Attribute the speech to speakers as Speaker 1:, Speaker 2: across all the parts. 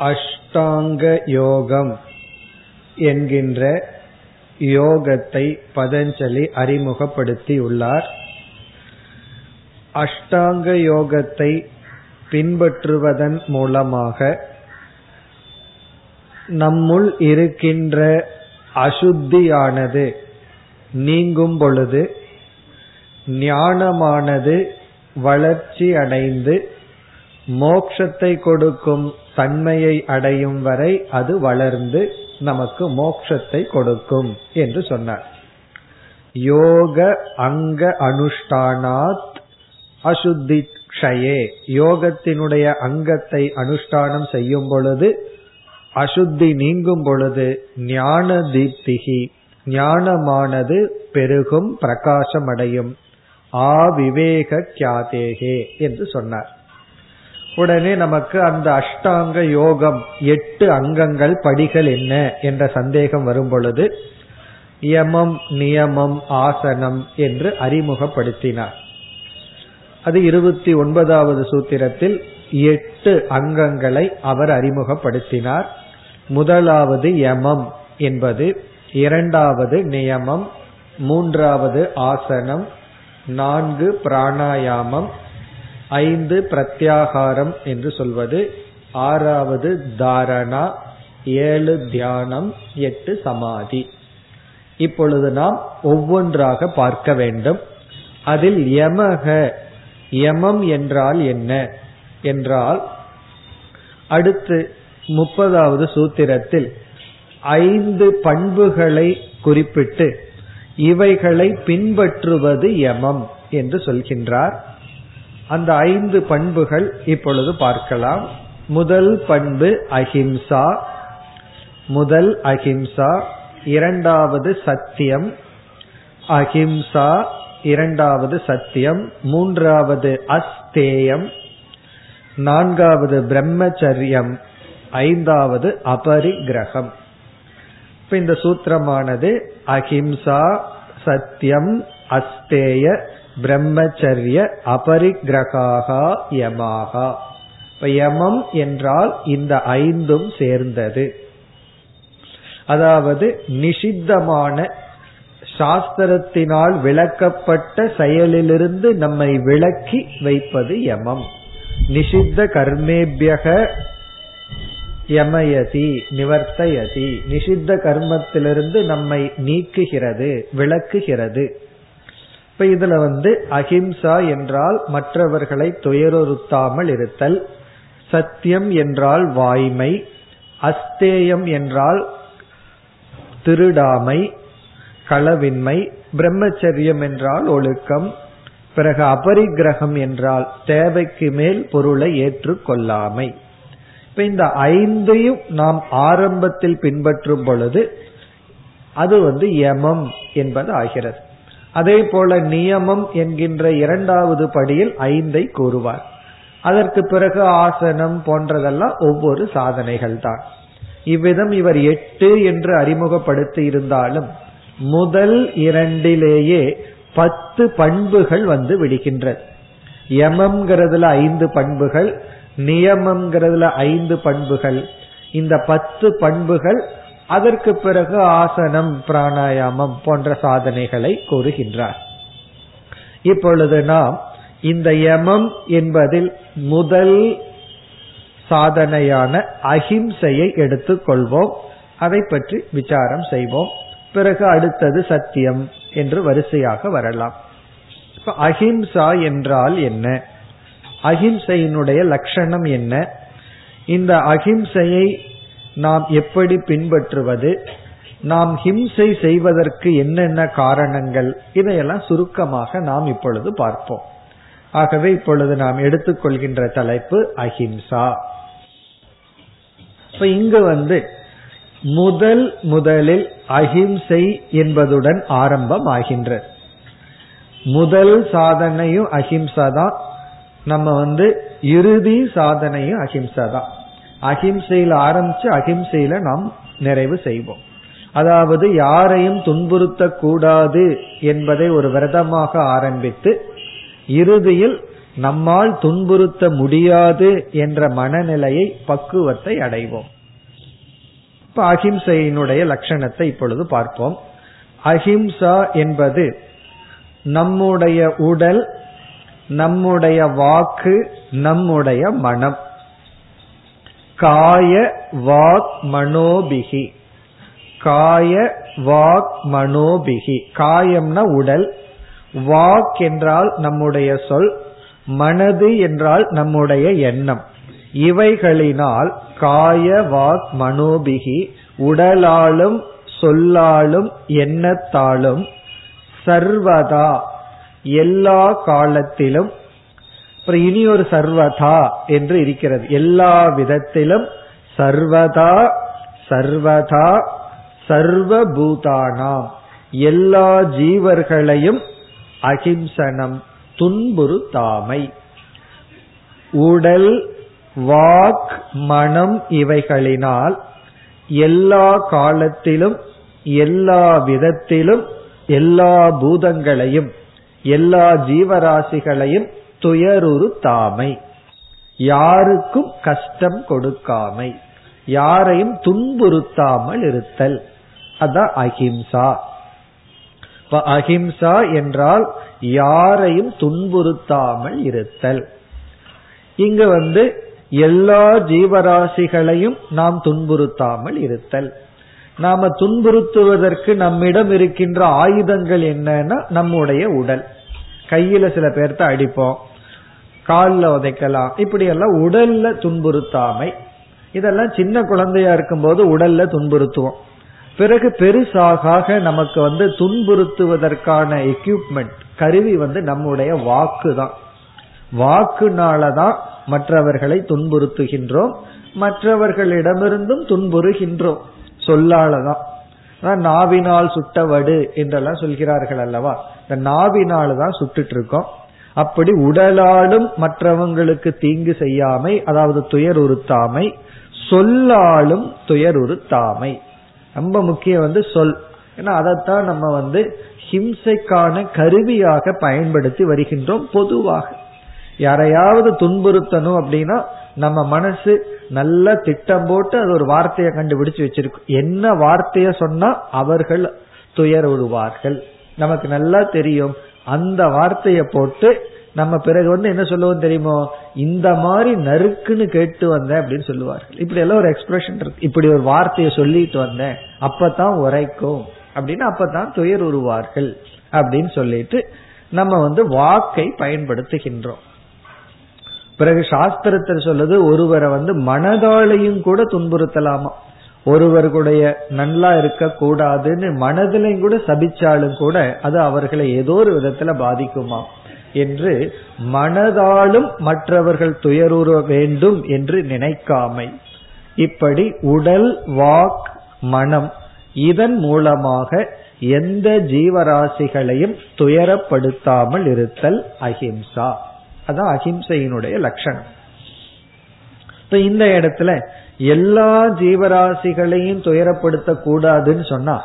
Speaker 1: அஷ்டாங்க யோகம் என்கின்ற யோகத்தை பதஞ்சலி அறிமுகப்படுத்தியுள்ளார் அஷ்டாங்க யோகத்தை பின்பற்றுவதன் மூலமாக நம்முள் இருக்கின்ற அசுத்தியானது நீங்கும் பொழுது ஞானமானது வளர்ச்சி அடைந்து மோக்ஷத்தை கொடுக்கும் தன்மையை அடையும் வரை அது வளர்ந்து நமக்கு மோக்ஷத்தை கொடுக்கும் என்று சொன்னார். யோக அங்க அனுஷ்டானாத் அசுத்தி க்ஷயே யோகத்தினுடைய அங்கத்தை அனுஷ்டானம் செய்யும் பொழுது அசுத்தி நீங்கும் பொழுது ஞான தீப்திகி ஞானமானது பெருகும் பிரகாசம் அடையும் ஆவிவேக கியாதேகே என்று சொன்னார். உடனே நமக்கு அந்த அஷ்டாங்க யோகம் எட்டு அங்கங்கள் படிகள் என்ன என்ற சந்தேகம் வரும் பொழுது யமம் நியமம் ஆசனம் என்று அறிமுகப்படுத்தினார். அது இருபத்தி ஒன்பதாவது சூத்திரத்தில் எட்டு அங்கங்களை அவர் அறிமுகப்படுத்தினார். முதலாவது யமம் என்பது இரண்டாவது நியமம் மூன்றாவது ஆசனம் நான்கு பிராணாயாமம் ஐந்து பிரத்யாகாரம் என்று சொல்வது. ஆறாவது தாரணா ஏழு தியானம் எட்டு சமாதி. இப்பொழுது நாம் ஒவ்வொன்றாக பார்க்க வேண்டும். அதில் யமக யமம் என்றால் என்ன? என்றால் அடுத்து முப்பதாவது சூத்திரத்தில் ஐந்து பண்புகளை குறிப்பிட்டு இவைகளை பின்பற்றுவது யமம் என்று சொல்கின்றார். அந்த ஐந்து பண்புகள் இப்பொழுது பார்க்கலாம். முதல் பண்பு அஹிம்சா. முதல் அஹிம்சா இரண்டாவது சத்தியம். அஹிம்சா இரண்டாவது சத்தியம். மூன்றாவது அஸ்தேயம். நான்காவது பிரம்மச்சரியம். ஐந்தாவது அபரிகிரகம். இப்ப இந்த சூத்திரமானது அஹிம்சா சத்தியம் அஸ்தேய பிரம்மச்சரிய அபரிக்கிரகாகா யமாகா. இப்ப யமம் என்றால் இந்த ஐந்தும் சேர்ந்தது. அதாவது நிஷித்தமான சாஸ்திரத்தினால் விளக்கப்பட்ட செயலிலிருந்து நம்மை விளக்கி வைப்பது யமம். நிஷித்த கர்மேபியக யமயதி நிவர்த்தயதி. நிஷித்த கர்மத்திலிருந்து நம்மை நீக்குகிறது விளக்குகிறது. இப்ப இதுல வந்து அஹிம்சா என்றால் மற்றவர்களை துயருறுத்தாமல் இருத்தல் சத்தியம் என்றால் வாய்மை அஸ்தேயம் என்றால் திருடாமை களவின்மை பிரம்மச்சரியம் என்றால் ஒழுக்கம் பிறகு அபரிக்கிரகம் என்றால் தேவைக்கு மேல் பொருளை ஏற்றுக்கொள்ளாமை இப்ப இந்த ஐந்தையும் நாம் ஆரம்பத்தில் பின்பற்றும் பொழுது அது வந்து யமம் என்பது ஆகிறது அதே போல நியமம் என்கின்ற இரண்டாவது படியில் ஐந்தை கூறுவார். அதற்கு பிறகு ஆசனம் போன்றதெல்லாம் ஒவ்வொரு சாதனைகள் தான் இவ்விதம் இவர் எட்டு என்று அறிமுகப்படுத்தி இருந்தாலும் முதல் இரண்டிலேயே பத்து பண்புகள் வந்து விடுகின்றது யமம்ங்கிறதுல ஐந்து பண்புகள் நியமம்ங்கிறதுல ஐந்து பண்புகள். இந்த பத்து பண்புகள் அதற்கு பிறகு ஆசனம் பிராணாயாமம் போன்ற சாதனைகளை கூறுகின்றார். இப்பொழுது நாம் இந்த யமம் என்பதில் முதல் சாதனையான அஹிம்சையை எடுத்துக்கொள்வோம் அதை பற்றி விசாரம் செய்வோம். பிறகு அடுத்தது சத்தியம் என்று வரிசையாக வரலாம். இப்ப அஹிம்சா என்றால் என்ன? அஹிம்சையினுடைய லட்சணம் என்ன? இந்த அஹிம்சையை நாம் எப்படி பின்பற்றுவது? நாம் ஹிம்சை செய்வதற்கு என்னென்ன காரணங்கள்? இதையெல்லாம் சுருக்கமாக நாம் இப்பொழுது பார்ப்போம். ஆகவே இப்பொழுது நாம் எடுத்துக்கொள்கின்ற தலைப்பு அஹிம்சா. இப்ப இங்கு வந்து முதல் முதலில் அஹிம்சை என்பதுடன் ஆரம்பம் ஆகின்றது முதல் சாதனையும் அஹிம்சா தான். நம்ம வந்து இறுதி சாதனையும் அஹிம்சா தான். அகிம்சையில் ஆரம்பிச்சு அகிம்சையில நாம் நிறைவு செய்வோம். அதாவது யாரையும் துன்புறுத்த கூடாது என்பதை ஒரு விரதமாக ஆரம்பித்து இறுதியில் நம்மால் துன்புறுத்த முடியாது என்ற மனநிலையை பக்குவத்தை அடைவோம். இப்ப அகிம்சையினுடைய லட்சணத்தை இப்பொழுது பார்ப்போம். அஹிம்சா என்பது நம்முடைய உடல் நம்முடைய வாக்கு நம்முடைய மனம். காய வாக் மனோபிகி. காய வாக் மனோபிகி. காயம்னா உடல். வாக் என்றால் நம்முடைய சொல். மனது என்றால் நம்முடைய எண்ணம். இவைகளினால் காய வாக் மனோபிகி உடலாலும் சொல்லாலும் எண்ணத்தாலும் சர்வதா எல்லா காலத்திலும் அப்புறம் இனி ஒரு சர்வதா என்று இருக்கிறது. எல்லா விதத்திலும் சர்வதா சர்வதா சர்வபூதானாம். எல்லா ஜீவர்களையும் அகிம்சனம் துன்புறுத்தாமை. உடல் வாக் மனம் இவைகளினால் எல்லா காலத்திலும் எல்லா விதத்திலும் எல்லா பூதங்களையும் எல்லா ஜீவராசிகளையும் துயருறுத்தாமை யாருக்கும் கஷ்டம் கொடுக்காமை. யாரையும் துன்புறுத்தாமல் இருத்தல். அதான் அஹிம்சா. இப்ப அஹிம்சா என்றால் யாரையும் துன்புறுத்தாமல் இருத்தல். இங்க வந்து எல்லா ஜீவராசிகளையும் நாம் துன்புறுத்தாமல் இருத்தல். நாம துன்புறுத்துவதற்கு நம்மிடம் இருக்கின்ற ஆயுதங்கள் என்னன்னா நம்முடைய உடல். கையில சில பேர்த்த அடிப்போம். காலில் உதைக்கலாம். இப்படி எல்லாம் உடல்ல துன்புறுத்தாமை. இதெல்லாம் சின்ன குழந்தையா இருக்கும்போது உடல்ல துன்புறுத்துவோம். பிறகு பெருசாக நமக்கு வந்து துன்புறுத்துவதற்கான எக்யூப்மெண்ட் கருவி வந்து நம்முடைய வாக்கு தான் வாக்குனாலதான் மற்றவர்களை துன்புறுத்துகின்றோம். மற்றவர்களிடமிருந்தும் துன்புறுகின்றோம். சொல்லாலதான். நாவினால் சுட்டவடு என்றெல்லாம் சொல்கிறார்கள் அல்லவா? இந்த நாவினால தான் சுட்டுட்டு இருக்கோம் அப்படி உடலாலும் மற்றவங்களுக்கு தீங்கு செய்யாமை அதாவது துயர் உறுத்தாமை சொல்லாலும் துயர் உறுத்தாமை. ரொம்ப முக்கியம் வந்து சொல். ஏன்னா அதைத்தான் நம்ம வந்து ஹிம்சைக்கான கருவியாக பயன்படுத்தி வருகின்றோம் பொதுவாக. யாரையாவது துன்புறுத்தணும் அப்படின்னா நம்ம மனசு நல்ல திட்டம் போட்டு அது ஒரு வார்த்தையை கண்டுபிடிச்சு வச்சிருக்கும். என்ன வார்த்தைய சொன்னா அவர்கள் துயர் விடுவார்கள் நமக்கு நல்லா தெரியும். அந்த வார்த்தையை போட்டு நம்ம பிறகு வந்து என்ன சொல்லுவோம் தெரியுமோ? இந்த மாதிரி நறுக்குன்னு கேட்டு வந்தேன் அப்படின்னு சொல்லுவார்கள். இப்படி எல்லாம் ஒரு எக்ஸ்பிரஷன் இருக்கு. இப்படி ஒரு வார்த்தையை சொல்லிட்டு வந்தேன். அப்பதான் உரைக்கும். அப்படின்னு அப்பதான் துயர் உருவார்கள் அப்படின்னு சொல்லிட்டு நம்ம வந்து வாக்கை பயன்படுத்துகின்றோம். பிறகு சாஸ்திரத்தில் சொல்லுது ஒருவரை வந்து மனதாலையும் கூட துன்புறுத்தலாமா? ஒருவர்களுடைய நல்லா இருக்க கூடாதுன்னு மனதிலையும் கூட சபிச்சாலும் கூட அது அவர்களை ஏதோ ஒரு விதத்துல பாதிக்குமா? என்று மனதாலும் மற்றவர்கள் துயருற வேண்டும் என்று நினைக்காமை. இப்படி உடல் வாக் மனம் இதன் மூலமாக எந்த ஜீவராசிகளையும் துயரப்படுத்தாமல் இருத்தல் அஹிம்சா. அதான் அஹிம்சையினுடைய லட்சணம். இப்ப இந்த இடத்துல எல்லா ஜீவராசிகளையும் துயரப்படுத்த கூடாதுன்னு சொன்னா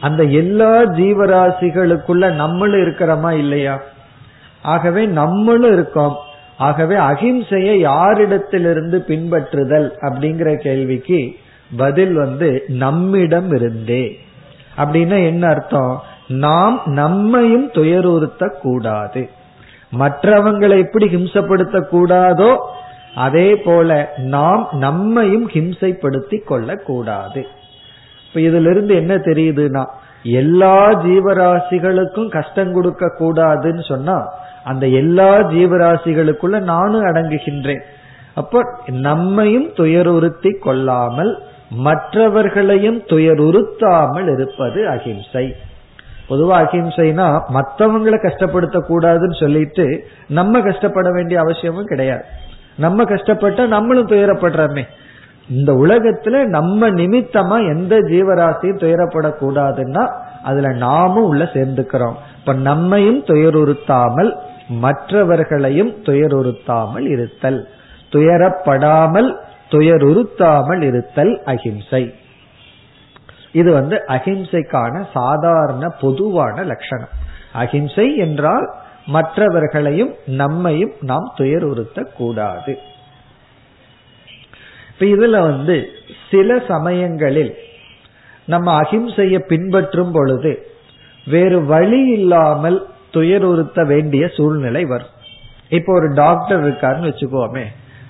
Speaker 1: அந்த எல்லா ஜீவராசிகளுக்குள்ள நம்மளும் இருக்கிறோமா இல்லையா? ஆகவே நம்மளும் இருக்கோம். ஆகவே அகிம்சையை யாரிடத்திலிருந்து பின்பற்றுதல் அப்படிங்கிற கேள்விக்கு பதில் வந்து நம்மிடம் இருந்தே. அப்படின்னா என்ன அர்த்தம்? நாம் நம்மையும் துயருறுத்த கூடாது மற்றவங்களை எப்படி ஹிம்சப்படுத்த கூடாதோ அதே போல நாம் நம்மையும் ஹிம்சைப்படுத்தி கொள்ளக்கூடாது. இப்ப இதிலிருந்து என்ன தெரியுதுன்னா எல்லா ஜீவராசிகளுக்கும் கஷ்டம் கொடுக்க கூடாதுன்னு சொன்னா அந்த எல்லா ஜீவராசிகளுக்குள்ள நானும் அடங்குகின்றேன். அப்போ நம்மையும் துயருறுத்தி கொள்ளாமல் மற்றவர்களையும் துயருறுத்தாமல் இருப்பது அகிம்சை பொதுவா அகிம்சைனா மற்றவங்களை கஷ்டப்படுத்த கூடாதுன்னு சொல்லிட்டு நம்ம கஷ்டப்பட வேண்டிய அவசியமும் கிடையாது. நம்ம கஷ்டப்பட்டா நம்மளும் துயரப்படுறோமே. இந்த உலகத்துல நம்ம நிமித்தமா எந்த ஜீவராசியும் துயரப்படக்கூடாதுன்னா அதுல நாமும் உள்ள சேர்ந்துக்கிறோம். இப்ப நம்மையும் துயருறுத்தாமல் மற்றவர்களையும் துயருறுத்தாமல் இருத்தல். துயரப்படாமல் துயருறுத்தாமல் இருத்தல் அகிம்சை. இது வந்து அகிம்சைக்கான சாதாரண பொதுவான லட்சணம். அகிம்சை என்றால் மற்றவர்களையும் நம்மையும் நாம் துயருறுத்த கூடாது இப்ப இதுல வந்து சில சமயங்களில் நம்ம அகிம்சையை பின்பற்றும் பொழுது வேறு வழி இல்லாமல் துயருறுத்த வேண்டிய சூழ்நிலை வரும். இப்போ ஒரு டாக்டர் இருக்காருன்னு வச்சுக்கோமே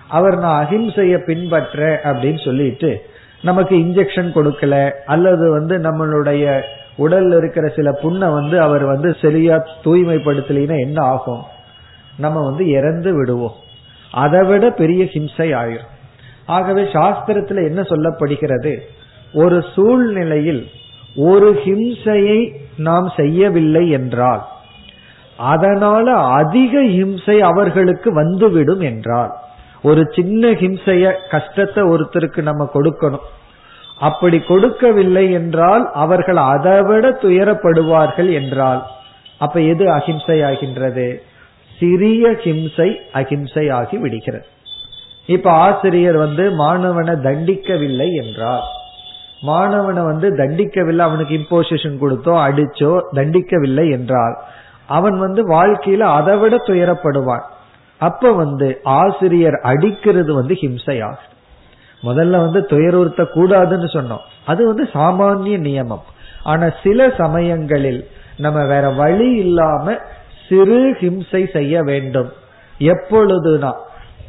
Speaker 1: அவர் நான் அகிம்சைய பின்பற்ற அப்படின்னு சொல்லிட்டு நமக்கு இன்ஜெக்ஷன் கொடுக்கல அல்லது வந்து நம்மளுடைய உடல்ல இருக்கிற சில புண்ணை வந்து அவர் வந்து சரியா தூய்மைப்படுத்தலைன்னா என்ன ஆகும்? நம்ம வந்து இறந்து விடுவோம். அதை விட பெரிய ஹிம்சை ஆயிரும். ஆகவே சாஸ்திரத்துல என்ன சொல்லப்படுகிறது? ஒரு சூழ்நிலையில் ஒரு ஹிம்சையை நாம் செய்யவில்லை என்றால் அதனால அதிக ஹிம்சை அவர்களுக்கு வந்துவிடும் என்றால் ஒரு சின்ன ஹிம்சைய கஷ்டத்தை ஒருத்தருக்கு நம்ம கொடுக்கணும். அப்படி கொடுக்கவில்லை என்றால் அவர்கள் அதைவிட துயரப்படுவார்கள் என்றால் அப்ப எது அஹிம்சை ஆகின்றது சிறிய ஹிம்சை அஹிம்சை ஆகி விடுகிறது. இப்ப ஆசிரியர் வந்து மாணவனை தண்டிக்கவில்லை என்றார். மாணவனை வந்து தண்டிக்கவில்லை அவனுக்கு இம்போசிஷன் கொடுத்தோ அடிச்சோ தண்டிக்கவில்லை என்றால் அவன் வந்து வாழ்க்கையில அதை விட துயரப்படுவான். அப்ப வந்து ஆசிரியர் அடிக்கிறது வந்து ஹிம்சையாகும் முதல்ல வந்து துயருறுத்த கூடாதுன்னு சொன்னோம். அது வந்து சாமானிய நியமம். ஆனா சில சமயங்களில் நம்ம வேற வழி இல்லாம சிறு ஹிம்சை செய்ய வேண்டும். எப்பொழுதுனா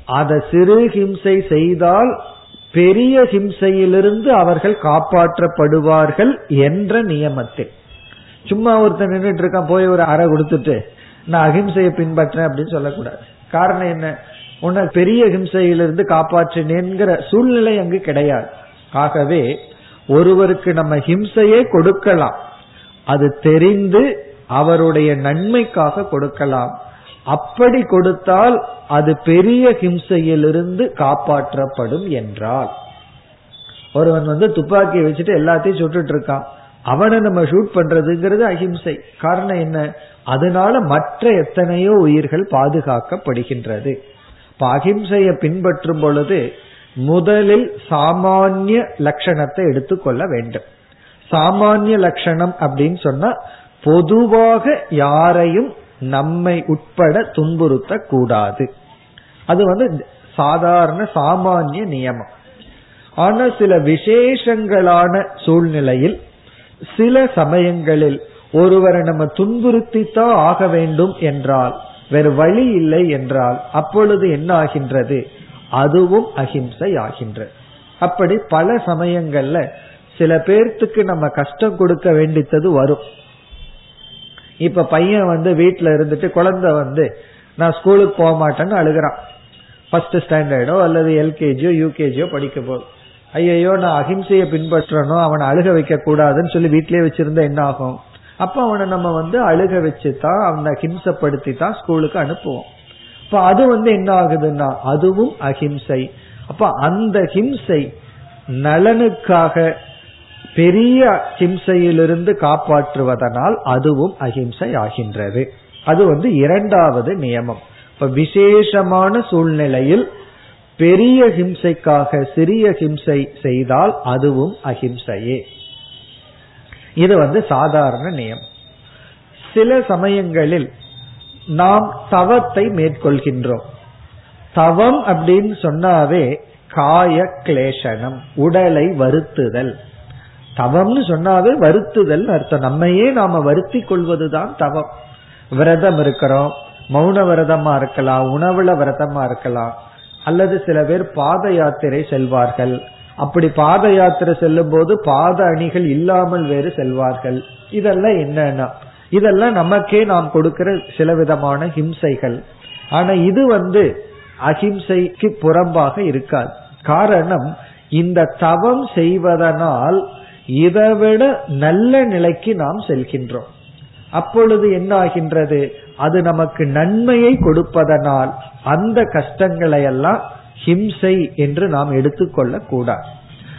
Speaker 1: அத சிறு ஹிம்சை செய்தால் பெரிய ஹிம்சையிலிருந்து அவர்கள் காப்பாற்றப்படுவார்கள் என்ற நியமத்தில். சும்மா ஒருத்தர் நின்றுட்டு இருக்கான் போய் ஒரு அறை கொடுத்துட்டு நான் அகிம்சையை பின்பற்றேன் அப்படின்னு சொல்லக்கூடாது. காரணம் என்ன? உன்னை பெரிய ஹிம்சையிலிருந்து காப்பாற்றினேங்கிற சூழ்நிலை அங்கு கிடையாது. ஆகவே ஒருவருக்கு நம்ம ஹிம்சையே கொடுக்கலாம். அது தெரிந்து அவருடைய நன்மைக்காக கொடுக்கலாம். அப்படி கொடுத்தால் அது பெரிய ஹிம்சையிலிருந்து காப்பாற்றப்படும் என்றால். ஒருவன் வந்து துப்பாக்கியை வச்சுட்டு எல்லாத்தையும் சுட்டுட்டு இருக்கான் அவனை நம்ம ஷூட் பண்றதுங்கிறது அஹிம்சை. காரணம் என்ன? அதனால மற்ற எத்தனையோ உயிர்கள் பாதுகாக்கப்படுகின்றது. இப்ப அஹிம்சையை பின்பற்றும் பொழுது முதலில் சாமானிய லட்சணத்தை எடுத்துக்கொள்ள வேண்டும். சாமானிய லட்சணம் அப்படின்னு சொன்னா பொதுவாக யாரையும் நம்மை உட்பட துன்புறுத்த கூடாது அது வந்து சாதாரண சாமானிய நியமம். ஆனா சில விசேஷங்களான சூழ்நிலையில் சில சமயங்களில் ஒருவரை நம்ம துன்புறுத்தித்தான் ஆக வேண்டும் என்றால் வேறு வழி இல்லை என்றால் அப்பொழுது என்ன ஆகின்றது அதுவும் அஹிம்சை ஆகின்றது அப்படி பல சமயங்கள்ல சில பேர்த்துக்கு நம்ம கஷ்டம் கொடுக்க வேண்டித்தது வரும். இப்ப பையன் வந்து வீட்டுல இருந்துட்டு குழந்தை வந்து நான் ஸ்கூலுக்கு போக மாட்டேன்னு அழுகிறான். ஃபர்ஸ்ட் ஸ்டாண்டர்டோ அல்லது எல்கேஜியோ யூகேஜியோ படிக்க போது ஐயோ நான் அஹிம்சையை பின்பற்றணும் அவனை அழுக வைக்க கூடாதுன்னு சொல்லி வீட்டிலேயே வச்சிருந்தா என்ன ஆகும் அப்ப அவனை நம்ம வந்து அழுக வச்சு தான் அவனை ஹிம்சப்படுத்தி தான் ஸ்கூலுக்கு அனுப்புவோம். இப்ப அது வந்து என்ன ஆகுதுன்னா அதுவும் அஹிம்சை அப்ப அந்த ஹிம்சை நலனுக்காக பெரிய ஹிம்சையிலிருந்து காப்பாற்றுவதனால் அதுவும் அஹிம்சை ஆகின்றது. அது வந்து இரண்டாவது நியமம். இப்ப விசேஷமான சூழ்நிலையில் பெரிய ஹிம்சைக்காக சிறிய ஹிம்சை செய்தால் அதுவும் அஹிம்சையே இது வந்து சாதாரண நியமம் சில சமயங்களில் நாம் தவத்தை மேற்கொள்கின்றோம். தவம் அப்படின்னு சொன்னாவே காய கிளேஷனம் உடலை வருத்துதல். தவம்னு சொன்னாவே வருத்துதல் அர்த்தம். நம்மையே நாம வருத்தி கொள்வதுதான் தவம். விரதம் இருக்கிறோம் மௌன விரதமா இருக்கலாம் உணவுல விரதமா இருக்கலாம் அல்லது சில பேர் பாத யாத்திரை செல்வார்கள். அப்படி பாத யாத்திரை செல்லும் போது பாத அணிகள் இல்லாமல் வேறு செல்வார்கள். இதெல்லாம் என்னன்னா இதெல்லாம் நமக்கே நாம் கொடுக்கிற சில விதமான ஹிம்சைகள். ஆனா இது வந்து அஹிம்சைக்கு புறம்பாக இருக்காது. காரணம் இந்த தவம் செய்வதனால் இதைவிட நல்ல நிலைக்கு நாம் செல்கின்றோம். அப்பொழுது என்ன ஆகின்றது அது நமக்கு நன்மையை கொடுப்பதனால் அந்த கஷ்டங்களை எல்லாம் ஹிம்சை என்று நாம் எடுத்துக்கொள்ள கூடாது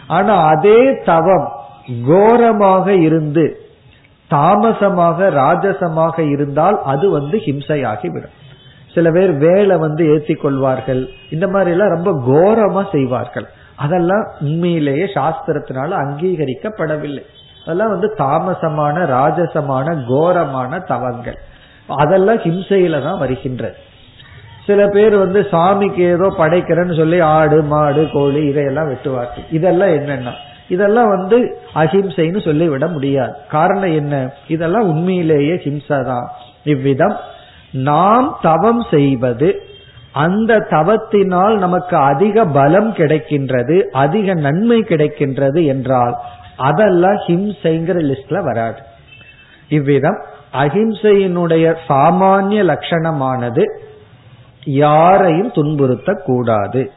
Speaker 1: ஆனா அதே தவம் கோரமாக இருந்து தாமசமாக ராஜசமாக இருந்தால் அது வந்து ஹிம்சையாகிவிடும். சில பேர் வேலை வந்து ஏற்றி கொள்வார்கள் இந்த மாதிரி எல்லாம் ரொம்ப கோரமா செய்வார்கள். அதெல்லாம் உண்மையிலேயே சாஸ்திரத்தினால அங்கீகரிக்கப்படவில்லை. அதெல்லாம் வந்து தாமசமான ராஜசமான கோரமான தவங்கள். அதெல்லாம் ஹிம்சையில தான் வருகின்றது. சில பேர் வந்து சாமிக்கு ஏதோ படைக்கிறேன்னு சொல்லி ஆடு மாடு கோழி இதையெல்லாம் வெட்டுவார்கள். இதெல்லாம் என்னன்னா இதெல்லாம் வந்து அஹிம்சைன்னு சொல்லி விட முடியாது. காரணம் என்ன? இதெல்லாம் உண்மையிலேயே ஹிம்சை தான் இவ்விதம் நாம் தவம் செய்வது அந்த தவத்தினால் நமக்கு அதிக பலம் கிடைக்கின்றது அதிக நன்மை கிடைக்கின்றது என்றால் அதெல்லாம் ஹிம்சைங்கிற லிஸ்ட்ல வராது. இவ்விதம் அஹிம்சையினுடைய சாமானிய லட்சணமானது யாரையும் துன்புறுத்தக்கூடாது.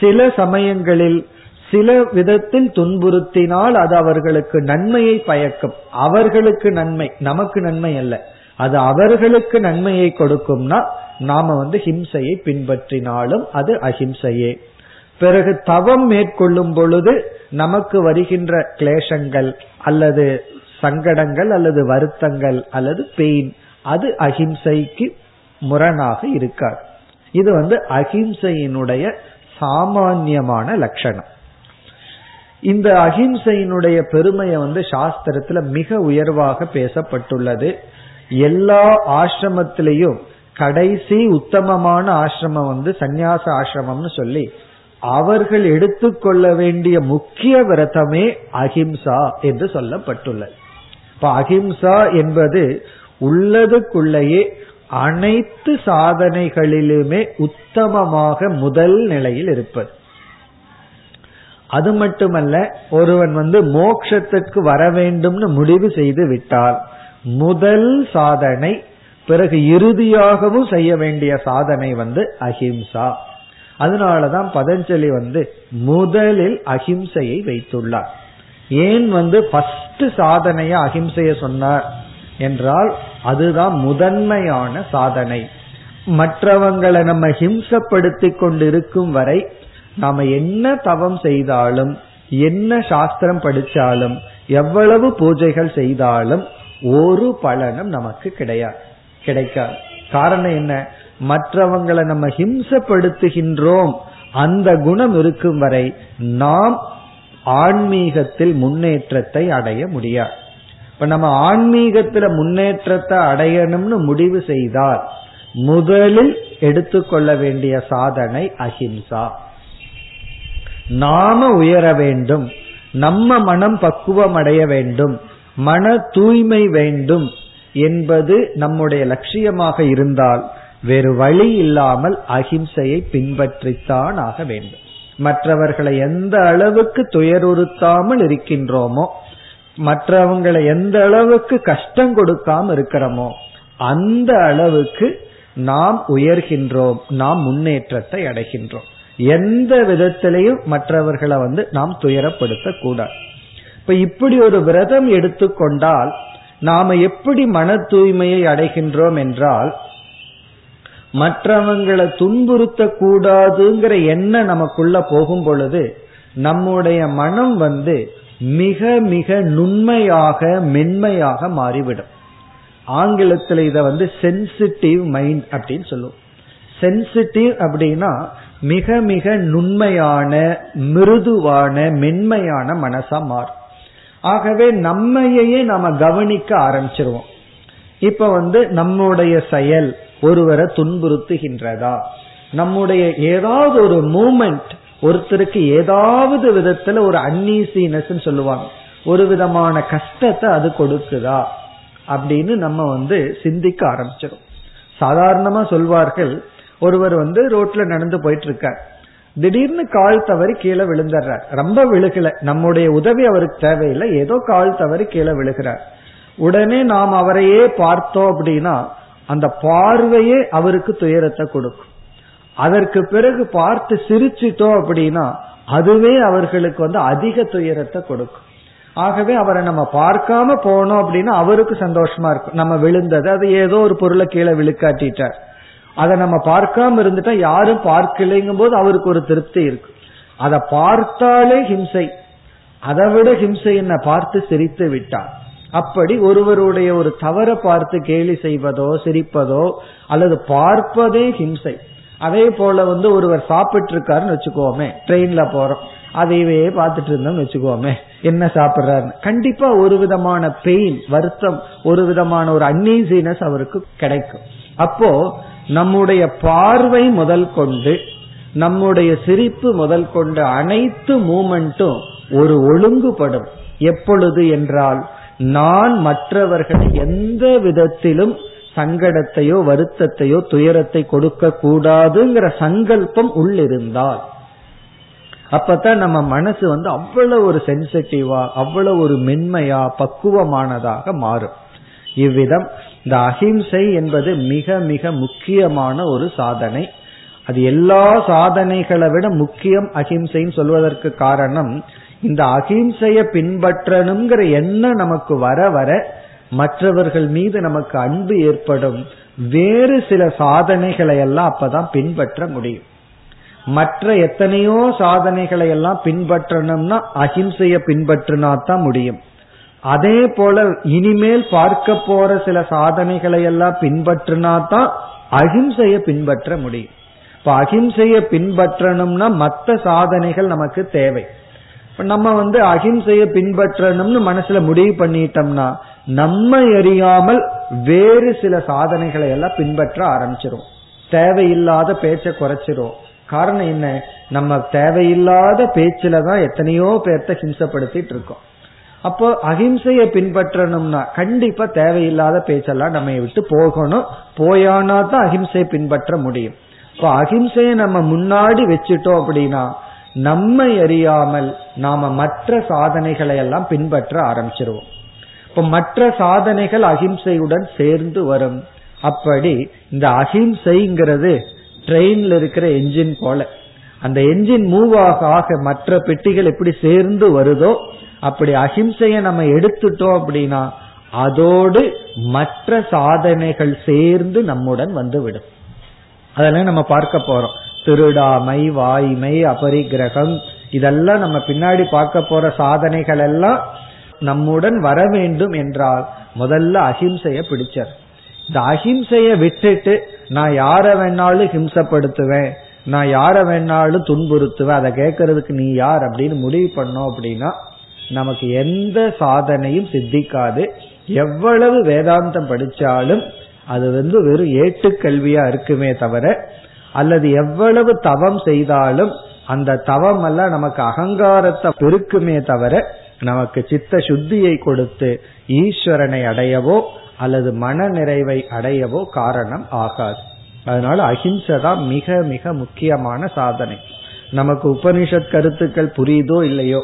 Speaker 1: சில சமயங்களில் சில விதத்தில் துன்புறுத்தினால் அது அவர்களுக்கு நன்மையை பயக்கும். அவர்களுக்கு நன்மை நமக்கு நன்மை அல்ல. அது அவர்களுக்கு நன்மையை கொடுக்கும்னா நாம வந்து ஹிம்சையை பின்பற்றினாலும் அது அஹிம்சையே. பிறகு தவம் மேற்கொள்ளும் பொழுது நமக்கு வருகின்ற கிளேசங்கள் அல்லது சங்கடங்கள் அல்லது வருத்தங்கள் அல்லது பெயின் அது அஹிம்சைக்கு முரணாக இருக்காது. இது வந்து அஹிம்சையினுடைய சாமான்யமான லட்சணம். இந்த அஹிம்சையினுடைய பெருமையை வந்து சாஸ்திரத்துல மிக உயர்வாக பேசப்பட்டுள்ளது. எல்லா ஆசிரமத்திலையும் கடைசி உத்தமமான ஆசிரமம் வந்து சந்நியாச ஆசிரமம்னு சொல்லி அவர்கள் எடுத்துக்கொள்ள வேண்டிய முக்கிய விரதமே அஹிம்சா என்று சொல்லப்பட்டுள்ளது. இப்ப அஹிம்சா என்பது உள்ளதுக்குள்ளேயே அனைத்து சாதனைகளிலுமே உத்தமமாக முதல் நிலையில் இருப்பது. அது மட்டுமல்ல ஒருவன் வந்து மோட்சத்திற்கு வர வேண்டும்னு முடிவு செய்து விட்டால் முதல் சாதனை பிறகு இறுதியாகவும் செய்ய வேண்டிய சாதனை வந்து அஹிம்சா. அதனாலதான் பதஞ்சலி வந்து முதலில் அஹிம்சையை வைத்துள்ளார். ஏன் வந்து ஃபர்ஸ்ட் சாதனைய அஹிம்சைய சொன்னார் என்றால் அதுதான் முதன்மையான சாதனை. மற்றவங்களை நம்ம ஹிம்சப்படுத்தி கொண்டிருக்கும் வரை நாம என்ன தவம் செய்தாலும் என்ன சாஸ்திரம் படிச்சாலும் எவ்வளவு பூஜைகள் செய்தாலும் ஒரு பலனும் நமக்கு கிடையாது கிடைக்காது. காரணம் என்ன? மற்றவங்களை நம்ம ஹிம்சப்படுத்துகின்றோம். அந்த குணம் இருக்கும் வரை நாம் ஆன்மீகத்தில் முன்னேற்றத்தை அடைய முடியாது. இப்ப நம்ம ஆன்மீகத்துல முன்னேற்றத்தை அடையணும்னு முடிவு செய்தால் முதலில் எடுத்துக்கொள்ள வேண்டிய சாதனை அஹிம்சா. நாம உயர வேண்டும் நம்ம மனம் பக்குவம் அடைய வேண்டும் மன தூய்மை வேண்டும் என்பது நம்முடைய லட்சியமாக இருந்தால் வேறு வழி இல்லாமல் அஹிம்சையை பின்பற்றித்தான் ஆக வேண்டும். மற்றவர்களை எந்த அளவுக்கு துயருறுத்தாமல் இருக்கின்றோமோ மற்றவங்களை எந்த அளவுக்கு கஷ்டம் கொடுக்காம இருக்கிறோமோ அந்த அளவுக்கு நாம் உயர்கின்றோம் நாம் முன்னேற்றத்தை அடைகின்றோம். எந்த விதத்திலையும் மற்றவர்களை வந்து நாம் துயரப்படுத்த கூடாது இப்ப இப்படி ஒரு விரதம் எடுத்துக்கொண்டால் நாம எப்படி மன தூய்மையை அடைகின்றோம் என்றால் மற்றவங்களை துன்புறுத்த கூடாதுங்கிற எண்ணம் நமக்குள்ள போகும் பொழுது நம்முடைய மனம் வந்து மிக மிக நுண்மையாக மென்மையாக மாறிவிடும். ஆங்கிலத்தில் இதை வந்து சென்சிட்டிவ் மைண்ட் அப்படின்னு சொல்லுவோம். சென்சிட்டிவ் அப்படின்னா மிக மிக நுண்மையான மிருதுவான மென்மையான மனசா மாறும். ஆகவே நம்மையே நாம கவனிக்க ஆரம்பிச்சிருவோம். இப்ப வந்து நம்முடைய செயல் ஒருவரை துன்புறுத்துகின்றதா? நம்முடைய ஏதாவது ஒரு மூமெண்ட் ஒருத்தருக்கு ஏதாவது விதத்துல ஒரு அன்னீசினஸ் சொல்லுவாங்க. ஒரு விதமான கஷ்டத்தை அது கொடுக்குதா? அப்படின்னு நம்ம வந்து சிந்திக்க ஆரம்பிச்சிடும் சாதாரணமா சொல்வார்கள் ஒருவர் வந்து ரோட்ல நடந்து போயிட்டு இருக்கார் திடீர்னு கால் தவறி கீழே விழுந்துடுறார். ரொம்ப விழுகல. நம்முடைய உதவி அவருக்கு தேவையில்லை. ஏதோ கால் தவறி கீழே விழுகிறார். உடனே நாம் அவரையே பார்த்தோம் அப்படின்னா அந்த பார்வையே அவருக்கு துயரத்தை கொடுக்கும். அதற்கு பிறகு பார்த்து சிரிச்சிட்டோம் அப்படின்னா அதுவே அவர்களுக்கு வந்து அதிக துயரத்தை கொடுக்கும். ஆகவே அவரை நம்ம பார்க்காம போனோம் அப்படின்னா அவருக்கு சந்தோஷமா இருக்கும். நம்ம விழுந்தது அது ஏதோ ஒரு பொருளை கீழே விழுக்காட்டிட்டார். அதை நம்ம பார்க்காம இருந்துட்டா யாரும் பார்க்கலைங்கும் போது அவருக்கு ஒரு திருப்தி இருக்கு அதை பார்த்தாலே ஹிம்சை. அதை விட ஹிம்சை என்ன பார்த்து சிரித்து விட்டார். அப்படி ஒருவருடைய ஒரு தவற பார்த்து கேலி செய்வதோ சிரிப்பதோ அல்லது பார்ப்பதே ஹிம்சை. அதே போல வந்து ஒருவர் சாப்பிட்டு இருக்காருன்னு வச்சுக்கோமே ட்ரெயின்ல போறோம். அதையவே பார்த்துட்டு இருந்தோம்னு வச்சுக்கோமே என்ன சாப்பிட்றாருன்னு. கண்டிப்பா ஒரு விதமான பெயின் வருத்தம் ஒரு விதமான ஒரு அன்னீசினஸ் அவருக்கு கிடைக்கும். அப்போ நம்முடைய பார்வை முதல் கொண்டு நம்முடைய சிரிப்பு முதல் கொண்டு அனைத்து மூமெண்ட்டும் ஒரு ஒழுங்குபடும். எப்பொழுது என்றால் நான் மற்றவர்களை எந்த விதத்திலும் சங்கடத்தையோ வருத்தத்தையோ துயரத்தை கொடுக்க கூடாதுங்கிற சங்கல்பம் உள்ளிருந்தால் அப்பதான் நம்ம மனசு வந்து அவ்வளவு ஒரு சென்சிட்டிவா அவ்வளவு ஒரு மென்மையா பக்குவமானதாக மாறும். இவ்விதம் இந்த அஹிம்சை என்பது மிக மிக முக்கியமான ஒரு சாதனை. அது எல்லா சாதனைகளை விட முக்கியம் அஹிம்சைன்னு சொல்வதற்கு காரணம் இந்த அகிம்சைய பின்பற்றணுங்கிற எண்ணம் நமக்கு வர வர மற்றவர்கள் மீது நமக்கு அன்பு ஏற்படும் வேறு சில சாதனைகளை எல்லாம் அப்பதான் பின்பற்ற முடியும். மற்ற எத்தனையோ சாதனைகளை எல்லாம் பின்பற்றணும்னா அஹிம்சைய பின்பற்றினா தான் முடியும். அதே போல இனிமேல் பார்க்க போற சில சாதனைகளை எல்லாம் பின்பற்றினா தான் அஹிம்சைய பின்பற்ற முடியும். இப்ப அஹிம்சைய பின்பற்றணும்னா மற்ற சாதனைகள் நமக்கு தேவை. நம்ம வந்து அஹிம்சைய பின்பற்றணும்னு மனசுல முடிவு பண்ணிட்டோம்னா நம்ம அறியாமல் வேறு சில சாதனைகளை எல்லாம் பின்பற்ற ஆரம்பிச்சிரும். தேவையில்லாத பேச்சை குறைச்சிரும். காரணம் என்ன? நம்ம தேவையில்லாத பேச்சுல தான் எத்தனையோ பேர்த்த ஹிம்சப்படுத்திட்டு இருக்கோம். அப்போ அகிம்சையை பின்பற்றணும்னா கண்டிப்பா தேவையில்லாத பேச்செல்லாம் நம்ம விட்டு போகணும். போயானா தான் அஹிம்சையை பின்பற்ற முடியும். இப்போ அஹிம்சையை நம்ம முன்னாடி வச்சுட்டோம் அப்படின்னா நம்மை அறியாமல் நாம மற்ற சாதனைகளை எல்லாம் பின்பற்ற ஆரம்பிச்சிருவோம். இப்ப மற்ற சாதனைகள் அகிம்சையுடன் சேர்ந்து வரும். அப்படி இந்த அகிம்சைங்கிறது ட்ரெயின்ல இருக்கிற என்ஜின் போல. அந்த என்ஜின் மூவ் ஆக ஆக மற்ற பெட்டிகள் எப்படி சேர்ந்து வருதோ அப்படி அகிம்சையை நம்ம எடுத்துட்டோம் அப்படின்னா அதோடு மற்ற சாதனைகள் சேர்ந்து நம்முடன் வந்துவிடும். அதெல்லாம் நம்ம பார்க்க போறோம். திருடாமை வாய்மை அபரிகிரகம் இதெல்லாம் நம்ம பின்னாடி பார்க்க போற சாதனைகள் எல்லாம் நம்முடன் வர வேண்டும் என்றால் முதல்ல அஹிம்சைய பிடிச்சர். இந்த அஹிம்சைய விட்டுட்டு நான் யார வேணாலும் ஹிம்சப்படுத்துவேன் நான் யார வேணாலும் துன்புறுத்துவேன் அதை கேட்கறதுக்கு நீ யார் அப்படின்னு முடிவு பண்ணோம் அப்படின்னா நமக்கு எந்த சாதனையும் சித்திக்காது. எவ்வளவு வேதாந்தம் படிச்சாலும் அது வந்து வெறும் ஏட்டுக்கல்வியா இருக்குமே தவிர அல்லது எவ்வளவு தவம் செய்தாலும் அந்த தவம் எல்லாம் நமக்கு அகங்காரத்தை பெருக்குமே தவிர நமக்கு சித்த சுத்தியை கொடுத்து ஈஸ்வரனை அடையவோ அல்லது மன நிறைவை அடையவோ காரணம் ஆகாது. அதனால அஹிம்சை தான் மிக மிக முக்கியமான சாதனை. நமக்கு உபனிஷத் கருத்துக்கள் புரியுதோ இல்லையோ?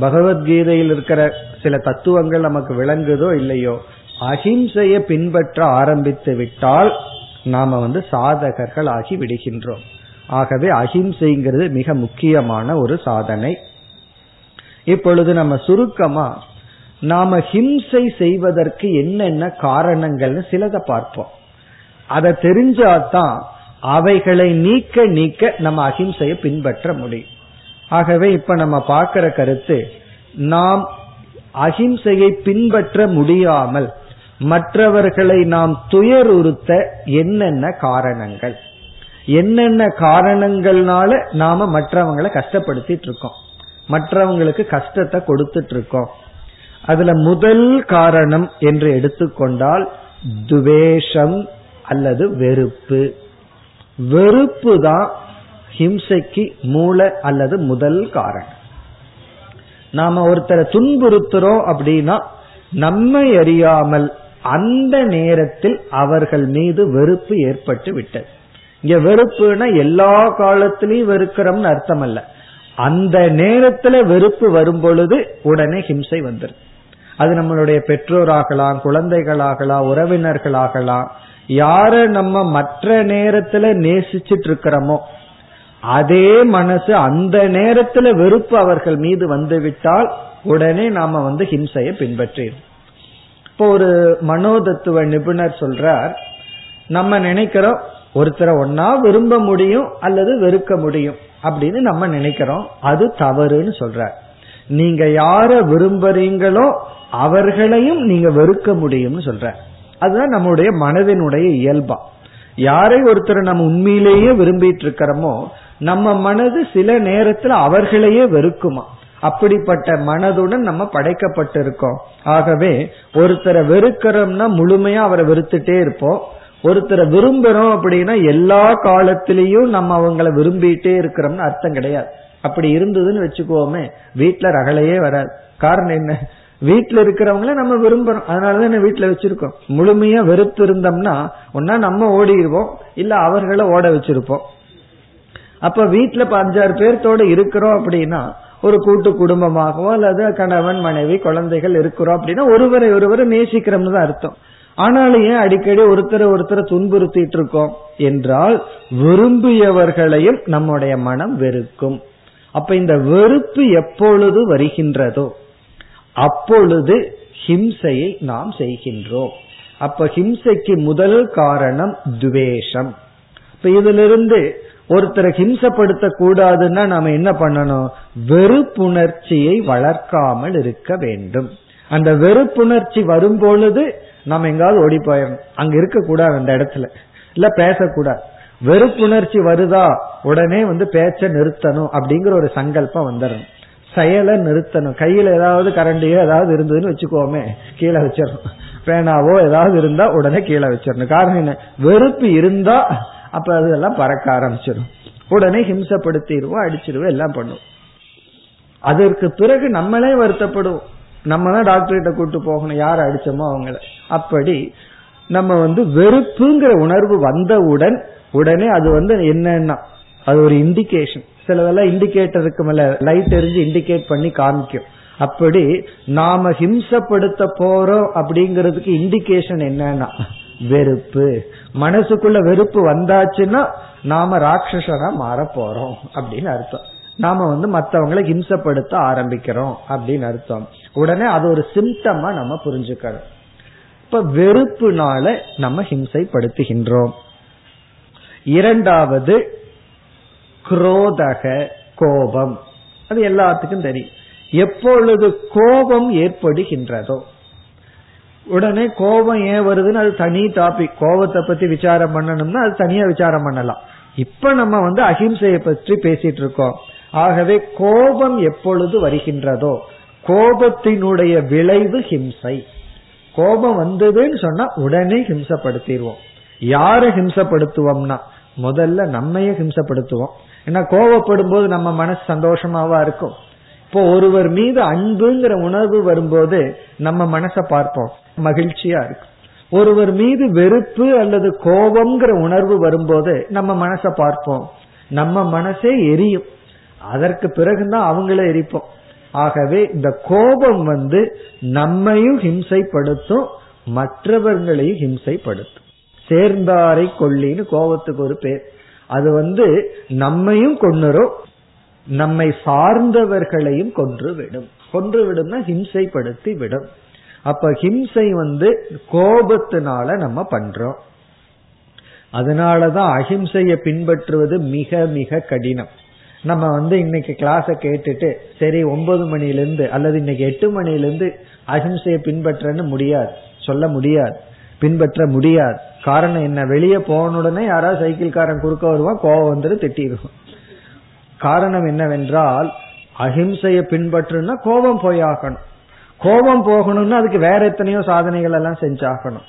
Speaker 1: பகவத்கீதையில் இருக்கிற சில தத்துவங்கள் நமக்கு விளங்குதோ இல்லையோ? அஹிம்சையை பின்பற்ற ஆரம்பித்து விட்டால் நாம வந்து சாதகர்கள் ஆகி விடுகின்றோம். ஆகவே அஹிம்சைங்கிறது மிக முக்கியமான ஒரு சாதனை. இப்பொழுது நம்ம சுருக்கமா நாம ஹிம்சை செய்வதற்கு என்னென்ன காரணங்கள்னு சிலதை பார்ப்போம். அதை தெரிஞ்சாதான் அவைகளை நீக்க நீக்க நம்ம அஹிம்சையை பின்பற்ற முடியும். ஆகவே இப்ப நம்ம பார்க்கிற கருத்து நாம் அஹிம்சையை பின்பற்ற முடியாமல் மற்றவர்களை நாம் துயருறுத்த என்னென்ன காரணங்கள்? என்னென்ன காரணங்கள்னால நாம மற்றவங்களை கஷ்டப்படுத்திட்டு இருக்கோம்? மற்றவங்களுக்கு கஷ்டத்தை கொடுத்துட்டு இருக்கோம் அதுல முதல் காரணம் என்று எடுத்துக்கொண்டால் துவேஷம் அல்லது வெறுப்பு. வெறுப்பு தான் ஹிம்சைக்கு மூல அல்லது முதல் காரணம். நாம ஒருத்தரை துன்புறுத்துறோம் அப்படின்னா நம்மை அறியாமல் அந்த நேரத்தில் அவர்கள் மீது வெறுப்பு ஏற்பட்டு விட்டது. இங்க வெறுப்புனா எல்லா காலத்திலையும் வெறுக்கிறோம்னு அர்த்தம் அல்ல அந்த நேரத்துல வெறுப்பு வரும் பொழுது உடனே ஹிம்சை வந்துடும் அது நம்மளுடைய பெற்றோராகலாம் குழந்தைகளாகலாம் உறவினர்களாகலாம் யார நம்ம மற்ற நேரத்துல நேசிச்சிட்டு இருக்கிறோமோ அதே மனசு அந்த நேரத்துல வெறுப்பு அவர்கள் மீது வந்து விட்டால் உடனே நாம வந்து ஹிம்சையை பின்பற்றிடும் இப்போ ஒரு மனோதத்துவ நிபுணர் சொல்றார் நம்ம நினைக்கிறோம் ஒருத்தரை ஒன்னா விரும்ப முடியும் அல்லது வெறுக்க முடியும் அப்படின்னு நம்ம நினைக்கிறோம். அது தவறுன்னு சொல்ற. நீங்க யார விரும்புறீங்களோ அவர்களையும் நீங்க வெறுக்க முடியும்னு சொல்ற. அதுதான் நம்முடைய மனதினுடைய இயல்பா. யாரை ஒருத்தரை நம்ம உண்மையிலேயே விரும்பிட்டு இருக்கிறோமோ நம்ம மனது சில நேரத்துல அவர்களையே வெறுக்குமா? அப்படிப்பட்ட மனதுடன் நம்ம படைக்கப்பட்டிருக்கோம். ஆகவே ஒருத்தரை வெறுக்கிறோம்னா முழுமையா அவரை வெறுத்துட்டே இருப்போம். ஒருத்தரை விரும்புறோம் அப்படின்னா எல்லா காலத்திலையும் நம்ம அவங்கள விரும்பிட்டே இருக்கிறோம்னு அர்த்தம் கிடையாது. அப்படி இருந்ததுன்னு வச்சுக்கோமே வீட்டுல ரகலையே வராது. காரணம் என்ன? வீட்டுல இருக்கிறவங்கள நம்ம விரும்புறோம். அதனாலதான் வீட்டுல வச்சிருக்கோம். முழுமையா வெறுத்து இருந்தோம்னா ஒன்னா நம்ம ஓடிடுவோம் இல்ல அவர்களை ஓட வச்சிருப்போம். அப்ப வீட்டுல அஞ்சாறு பேர்த்தோட இருக்கிறோம் அப்படின்னா ஒரு கூட்டு குடும்பமாகவோ அல்லது கணவன் மனைவி குழந்தைகள் இருக்கிறோம் அப்படின்னா ஒருவரை ஒருவரை நேசிக்கிறோம்னு தான் அர்த்தம். ஆனாலும் ஏன் அடிக்கடி ஒருத்தரை ஒருத்தரை துன்புறுத்திட்டு இருக்கோம் என்றால் விரும்பியவர்களையும் நம்முடைய மனம் வெறுக்கும். அப்ப இந்த வெறுப்பு எப்பொழுது வருகின்றதோ அப்பொழுது ஹிம்சையை நாம் செய்கின்றோம். அப்ப ஹிம்சைக்கு முதல் காரணம் துவேஷம். இப்ப இதிலிருந்து ஒருத்தரை ஹிம்சப்படுத்த கூடாதுன்னா நாம என்ன பண்ணணும்? வெறுப்புணர்ச்சியை வளர்க்காமல் இருக்க வேண்டும். அந்த வெறுப்புணர்ச்சி வரும் பொழுது நம்ம எங்காவது ஓடி போயிடணும் அங்க இருக்க கூடாது அந்த இடத்துல. இல்ல பேசக்கூடாது. வெறுப்புணர்ச்சி வருதா? உடனே வந்து பேச்ச நிறுத்தணும் அப்படிங்கிற ஒரு சங்கல்பம் வந்துடணும். செயலை நிறுத்தணும். கையில ஏதாவது கரண்டியோ ஏதாவது இருந்ததுன்னு வச்சுக்கோமே கீழே வச்சிடணும். பேனாவோ ஏதாவது இருந்தா உடனே கீழே வச்சிடணும். காரணம் என்ன? வெறுப்பு இருந்தா அப்ப அதெல்லாம் பறக்க ஆரம்பிச்சிடும். உடனே ஹிம்சப்படுத்திடுவோம் அடிச்சிருவோம் எல்லாம் பண்ணுவோம். அதற்கு பிறகு நம்மளே வருத்தப்படுவோம். நம்ம தான் டாக்டர்கிட்ட கூட்டு போகணும். யார் அடிச்சோமோ அவங்கள. அப்படி நம்ம வந்து வெறுப்புங்கிற உணர்வு வந்தவுடன் உடனே அது வந்து என்னன்னா அது ஒரு இண்டிகேஷன் சிலதெல்லாம் இண்டிகேட்டருக்கு மேல. லைட் எரிஞ்சு இண்டிகேட் பண்ணி காமிக்கும். அப்படி நாம ஹிம்சப்படுத்த போறோம் அப்படிங்கறதுக்கு இண்டிகேஷன் என்னன்னா வெறுப்பு. மனசுக்குள்ள வெறுப்பு வந்தாச்சுன்னா நாம ராட்சசனா மாற போறோம் அப்படின்னு அர்த்தம். நாம வந்து மற்றவங்களை ஹிம்சப்படுத்த ஆரம்பிக்கிறோம் அப்படின்னு அர்த்தம். உடனே அது ஒரு சிம்டமா நம்ம புரிஞ்சுக்கணும். இப்ப வெறுப்புனால நம்ம ஹிம்சைப்படுத்துகின்றோம். இரண்டாவது குரோதக கோபம். அது எல்லாத்துக்கும் தெரியும். எப்பொழுது கோபம் ஏற்படுகின்றதோ உடனே கோபம் ஏன் வருதுன்னு அது தனி டாபிக் கோபத்தை பத்தி விசாரம் பண்ணணும்னா அது தனியா விசாரம் பண்ணலாம். இப்ப நம்ம வந்து அஹிம்சையை பற்றி பேசிட்டு இருக்கோம். ஆகவே கோபம் எப்பொழுது வருகின்றதோ கோபத்தினுடைய விளைவு ஹிம்சை. கோபம் வந்ததுன்னு சொன்னா உடனே ஹிம்சப்படுத்திடுவோம். யார ஹிம்சப்படுத்துவோம்னா முதல்ல நம்மையே ஹிம்சப்படுத்துவோம். ஏன்னா கோவப்படும் போது நம்ம மனசு சந்தோஷமாவா இருக்கும். இப்போ ஒருவர் மீது அன்புங்கிற உணர்வு வரும்போது நம்ம மனசை பார்ப்போம். மகிழ்ச்சியா இருக்கும். ஒருவர் மீது வெறுப்பு அல்லது கோபம்ங்கிற உணர்வு வரும்போது நம்ம மனசை பார்ப்போம். நம்ம மனசே எரியும். அதற்கு பிறகுதான் அவங்கள எரிப்போம். ஆகவே இந்த கோபம் வந்து நம்மையும் ஹிம்சைப்படுத்தும் மற்றவர்களையும் ஹிம்சைப்படுத்தும். சேர்ந்தாரை கொல்லின்னு கோபத்துக்கு ஒரு பேர். அது வந்து நம்மையும் கொன்னுரும் நம்மை சார்ந்தவர்களையும் கொன்று விடும் கொன்று விடும்னா ஹிம்சைப்படுத்தி விடும். அப்ப ஹிம்சை வந்து கோபத்தினால நம்ம பண்றோம். அதனாலதான் அஹிம்சையை பின்பற்றுவது மிக மிக கடினம். நம்ம வந்து இன்னைக்கு கிளாஸ கேட்டுட்டு சரி ஒன்பது மணிலிருந்து அல்லது இன்னைக்கு எட்டு மணிலிருந்து அஹிம்சையை பின்பற்றன்னு முடியாது. சொல்ல முடியாது. பின்பற்ற முடியாது. காரணம் என்ன? வெளியே போன உடனே யாராவது சைக்கிள்காரன் குறுக்க வருவான் கோவம் வந்துட்டு திட்டிடுவோம் காரணம் என்னவென்றால் அஹிம்சையை பின்பற்றுனா கோபம் போயாகணும் கோபம் போகணும்னா அதுக்கு வேற எத்தனையோ சாதனைகள் எல்லாம் செஞ்சாகணும்.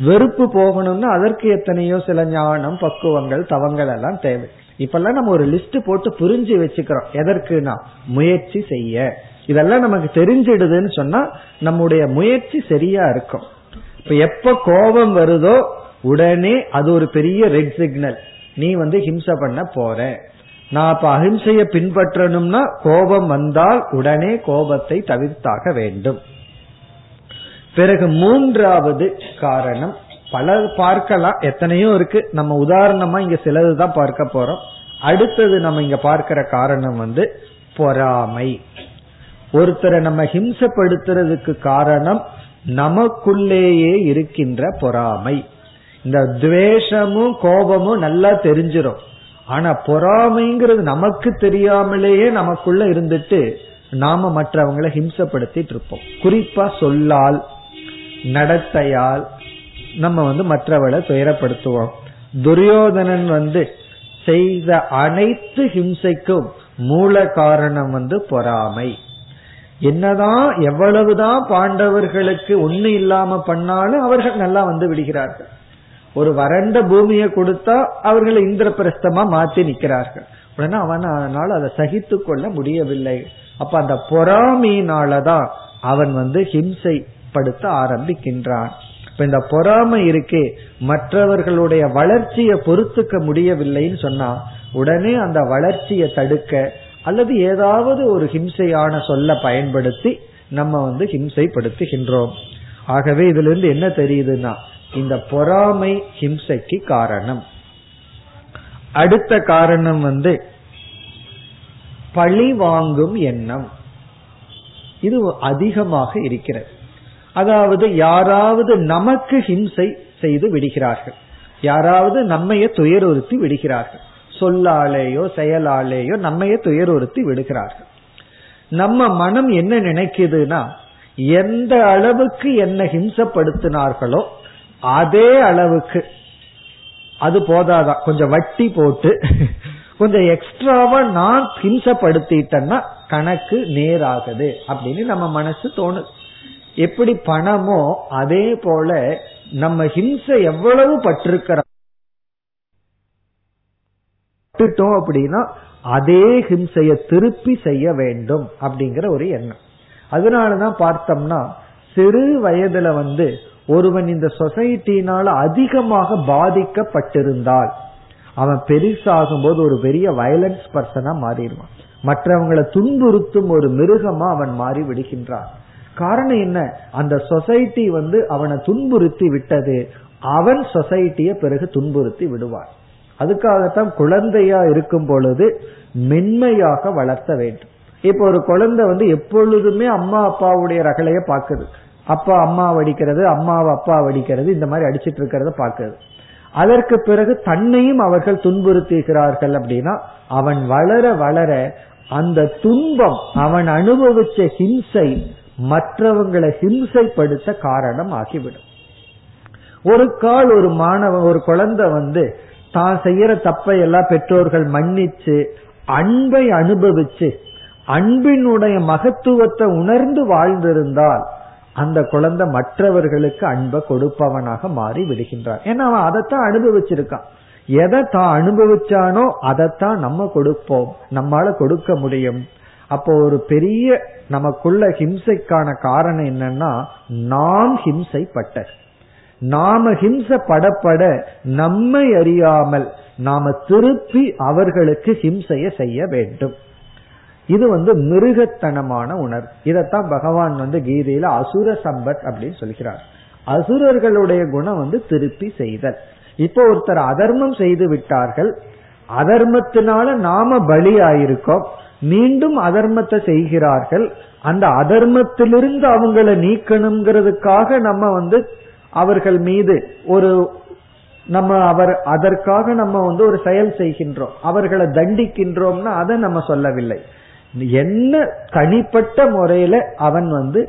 Speaker 1: வெறுப்பு போகணும்னா அதற்கு எத்தனையோ சில ஞானம் பக்குவங்கள் தவங்கள் எல்லாம் தேவை. இப்பெல்லாம் நம்ம ஒரு லிஸ்ட் போட்டு புரிஞ்சு வச்சுக்கிறோம். எதற்குனா முயற்சி செய்ய. இதெல்லாம் நமக்கு தெரிஞ்சிடுதுன்னு சொன்னா நம்முடைய முயற்சி சரியா இருக்கும். இப்ப எப்ப கோபம் வருதோ உடனே அது ஒரு பெரிய ரெட் சிக்னல் நீ வந்து ஹிம்சை பண்ண போற. நான் அப்ப அஹிம்சைய பின்பற்றணும்னா கோபம் வந்தால் உடனே கோபத்தை தவிர்த்தாக வேண்டும். பிறகு மூன்றாவது காரணம் பல பார்க்கலாம். எத்தனையோ இருக்கு. நம்ம உதாரணமா இங்க சிலதுதான் பார்க்க போறோம். அடுத்தது நம்ம இங்க பார்க்கிற காரணம் வந்து பொறாமை. ஒருத்தரை நம்ம ஹிம்சப்படுத்துறதுக்கு காரணம் நமக்குள்ளேயே இருக்கின்ற பொறாமை. இந்த துவேஷமும் கோபமும் நல்லா தெரிஞ்சிடும் ஆனா பொறாமைங்கிறது நமக்கு தெரியாமலேயே நமக்குள்ள இருந்துட்டு நாம மற்றவங்களை ஹிம்சப்படுத்திட்டு இருப்போம். குறிப்பா சொல்லால் நடத்தையால் நம்ம வந்து மற்றவளை துயரப்படுத்துவோம். துரியோதனன் வந்து செய்த அனைத்து ஹிம்சைக்கும் மூல காரணம் வந்து பொறாமை. என்னதான் எவ்வளவுதான் பாண்டவர்களுக்கு ஒண்ணு இல்லாம பண்ணாலும் அவர்கள் நல்லா வந்து விடுகிறார்கள். ஒரு வறண்ட பூமியை கொடுத்தா அவர்களை இந்திரபிரஸ்தமா மாத்தி நிக்கிறார்கள் உடனே அவன் அதனால் அதை சகித்து கொள்ள முடியவில்லை. அப்ப அந்த பொறாமையினாலதான் அவன் வந்து ஹிம்சைப்படுத்த ஆரம்பிக்கின்றான். இப்ப இந்த பொறாமை இருக்கே மற்றவர்களுடைய வளர்ச்சியை பொறுத்துக்க முடியவில்லைன்னு சொன்னா உடனே அந்த வளர்ச்சியை தடுக்க அல்லது ஏதாவது ஒரு ஹிம்சையான சொல்ல பயன்படுத்தி நம்ம வந்து ஹிம்சைப்படுத்துகின்றோம். ஆகவே இதுல இருந்து என்ன தெரியுதுன்னா இந்த பொறாமை ஹிம்சைக்கு காரணம். அடுத்த காரணம் வந்து பழி வாங்கும் எண்ணம். இது அதிகமாக இருக்கிறது. அதாவது யாராவது நமக்கு ஹிம்சை செய்து விடுகிறார்கள். யாராவது நம்மைய துயருறுத்தி விடுகிறார்கள். சொல்லாலேயோ செயலாலேயோ நம்மைய துயருறுத்தி விடுகிறார்கள். நம்ம மனம் என்ன நினைக்குதுன்னா எந்த அளவுக்கு என்ன ஹிம்சப்படுத்தினார்களோ அதே அளவுக்கு அது போதாதான் கொஞ்சம் வட்டி போட்டு கொஞ்சம் எக்ஸ்ட்ராவா நான் ஹிம்சப்படுத்திட்டேன்னா கணக்கு நேராகுது அப்படின்னு நம்ம மனசு தோணுது எப்படி பணமோ அதே போல நம்ம ஹிம்சை எவ்வளவு பட்டிருக்கிறோம்? பட்டுட்டோம் அப்படின்னா அதே ஹிம்சைய திருப்பி செய்ய வேண்டும் அப்படிங்கிற ஒரு எண்ணம். அதனாலதான் பார்த்தோம்னா சிறு வயதுல வந்து ஒருவன் இந்த சொசைட்டினால அதிகமாக பாதிக்கப்பட்டிருந்தால் அவன் பெருசாகும் போது ஒரு பெரிய வயலன்ஸ் பர்சனா மாறிடுவான். மற்றவங்களை துன்புறுத்தும் ஒரு மிருகமா அவன் மாறி விடுகின்றான் காரணம் என்ன? அந்த சொசைட்டி வந்து அவனை துன்புறுத்தி விட்டது. அவன் சொசைட்டிய பிறகு துன்புறுத்தி விடுவான். அதுக்காகத்தான் குழந்தையா இருக்கும் பொழுது மென்மையாக வளர்த்த வேண்டும். இப்ப ஒரு குழந்தை வந்து எப்பொழுதுமே அம்மா அப்பாவுடைய ரகலைய பாக்குது அப்பா அம்மா வடிக்கிறது அம்மாவை அப்பா வடிக்கிறது இந்த மாதிரி அடிச்சிட்டு இருக்கிறத பாக்குது அதற்கு பிறகு தன்னையும் அவர்கள் துன்புறுத்துகிறார்கள் அப்படின்னா அவன் வளர வளர அந்த துன்பம் அவன் அனுபவிச்ச ஹிம்சை மற்றவங்களை ஹிம்சைப்படுத்த காரணம் ஆகிவிடும் ஒரு கால் ஒரு மாணவன் ஒரு குழந்தை வந்து தான் செய்யற தப்பை எல்லாம் பெற்றோர்கள் மன்னிச்சு அன்பை அனுபவிச்சு அன்பினுடைய மகத்துவத்தை உணர்ந்து வாழ்ந்திருந்தால் அந்த குழந்தை மற்றவர்களுக்கு அன்பை கொடுப்பவனாக மாறி விடுகின்றான். ஏன்னா அவன் அதைத்தான் அனுபவிச்சிருக்கான். எதை தான் அனுபவிச்சானோ அதைத்தான் நம்ம கொடுப்போம். நம்மால கொடுக்க முடியும். அப்போ ஒரு பெரிய நமக்குள்ள ஹிம்சைக்கான காரணம் என்னன்னா நாம் ஹிம்சைப்பட்ட நாம ஹிம்சப்படப்பட நம்மை அறியாமல் நாம திருப்பி அவர்களுக்கு ஹிம்சைய செய்ய வேண்டும். இது வந்து மிருகத்தனமான உணர்வு. இதத்தான் பகவான் வந்து கீதையில அசுர சம்பத் அப்படின்னு சொல்கிறார். அசுரர்களுடைய குணம் வந்து திருப்பி செய்தல். இப்போ ஒருத்தர் அதர்மம் செய்து விட்டார்கள். அதர்மத்தினால நாம பலி ஆயிருக்கோம் மீண்டும் அதர்மத்தை செய்கிறார்கள். அந்த அதர்மத்திலிருந்து அவங்களை நீக்கணுங்கிறதுக்காக நம்ம வந்து அவர்கள் மீது ஒரு நம்ம அவர் அதற்காக நம்ம வந்து ஒரு செயல் செய்கின்றோம். அவர்களை தண்டிக்கின்றோம்னா அதை நம்ம சொல்லவில்லை. என்ன தனிப்பட்ட முறையில அவன் வந்து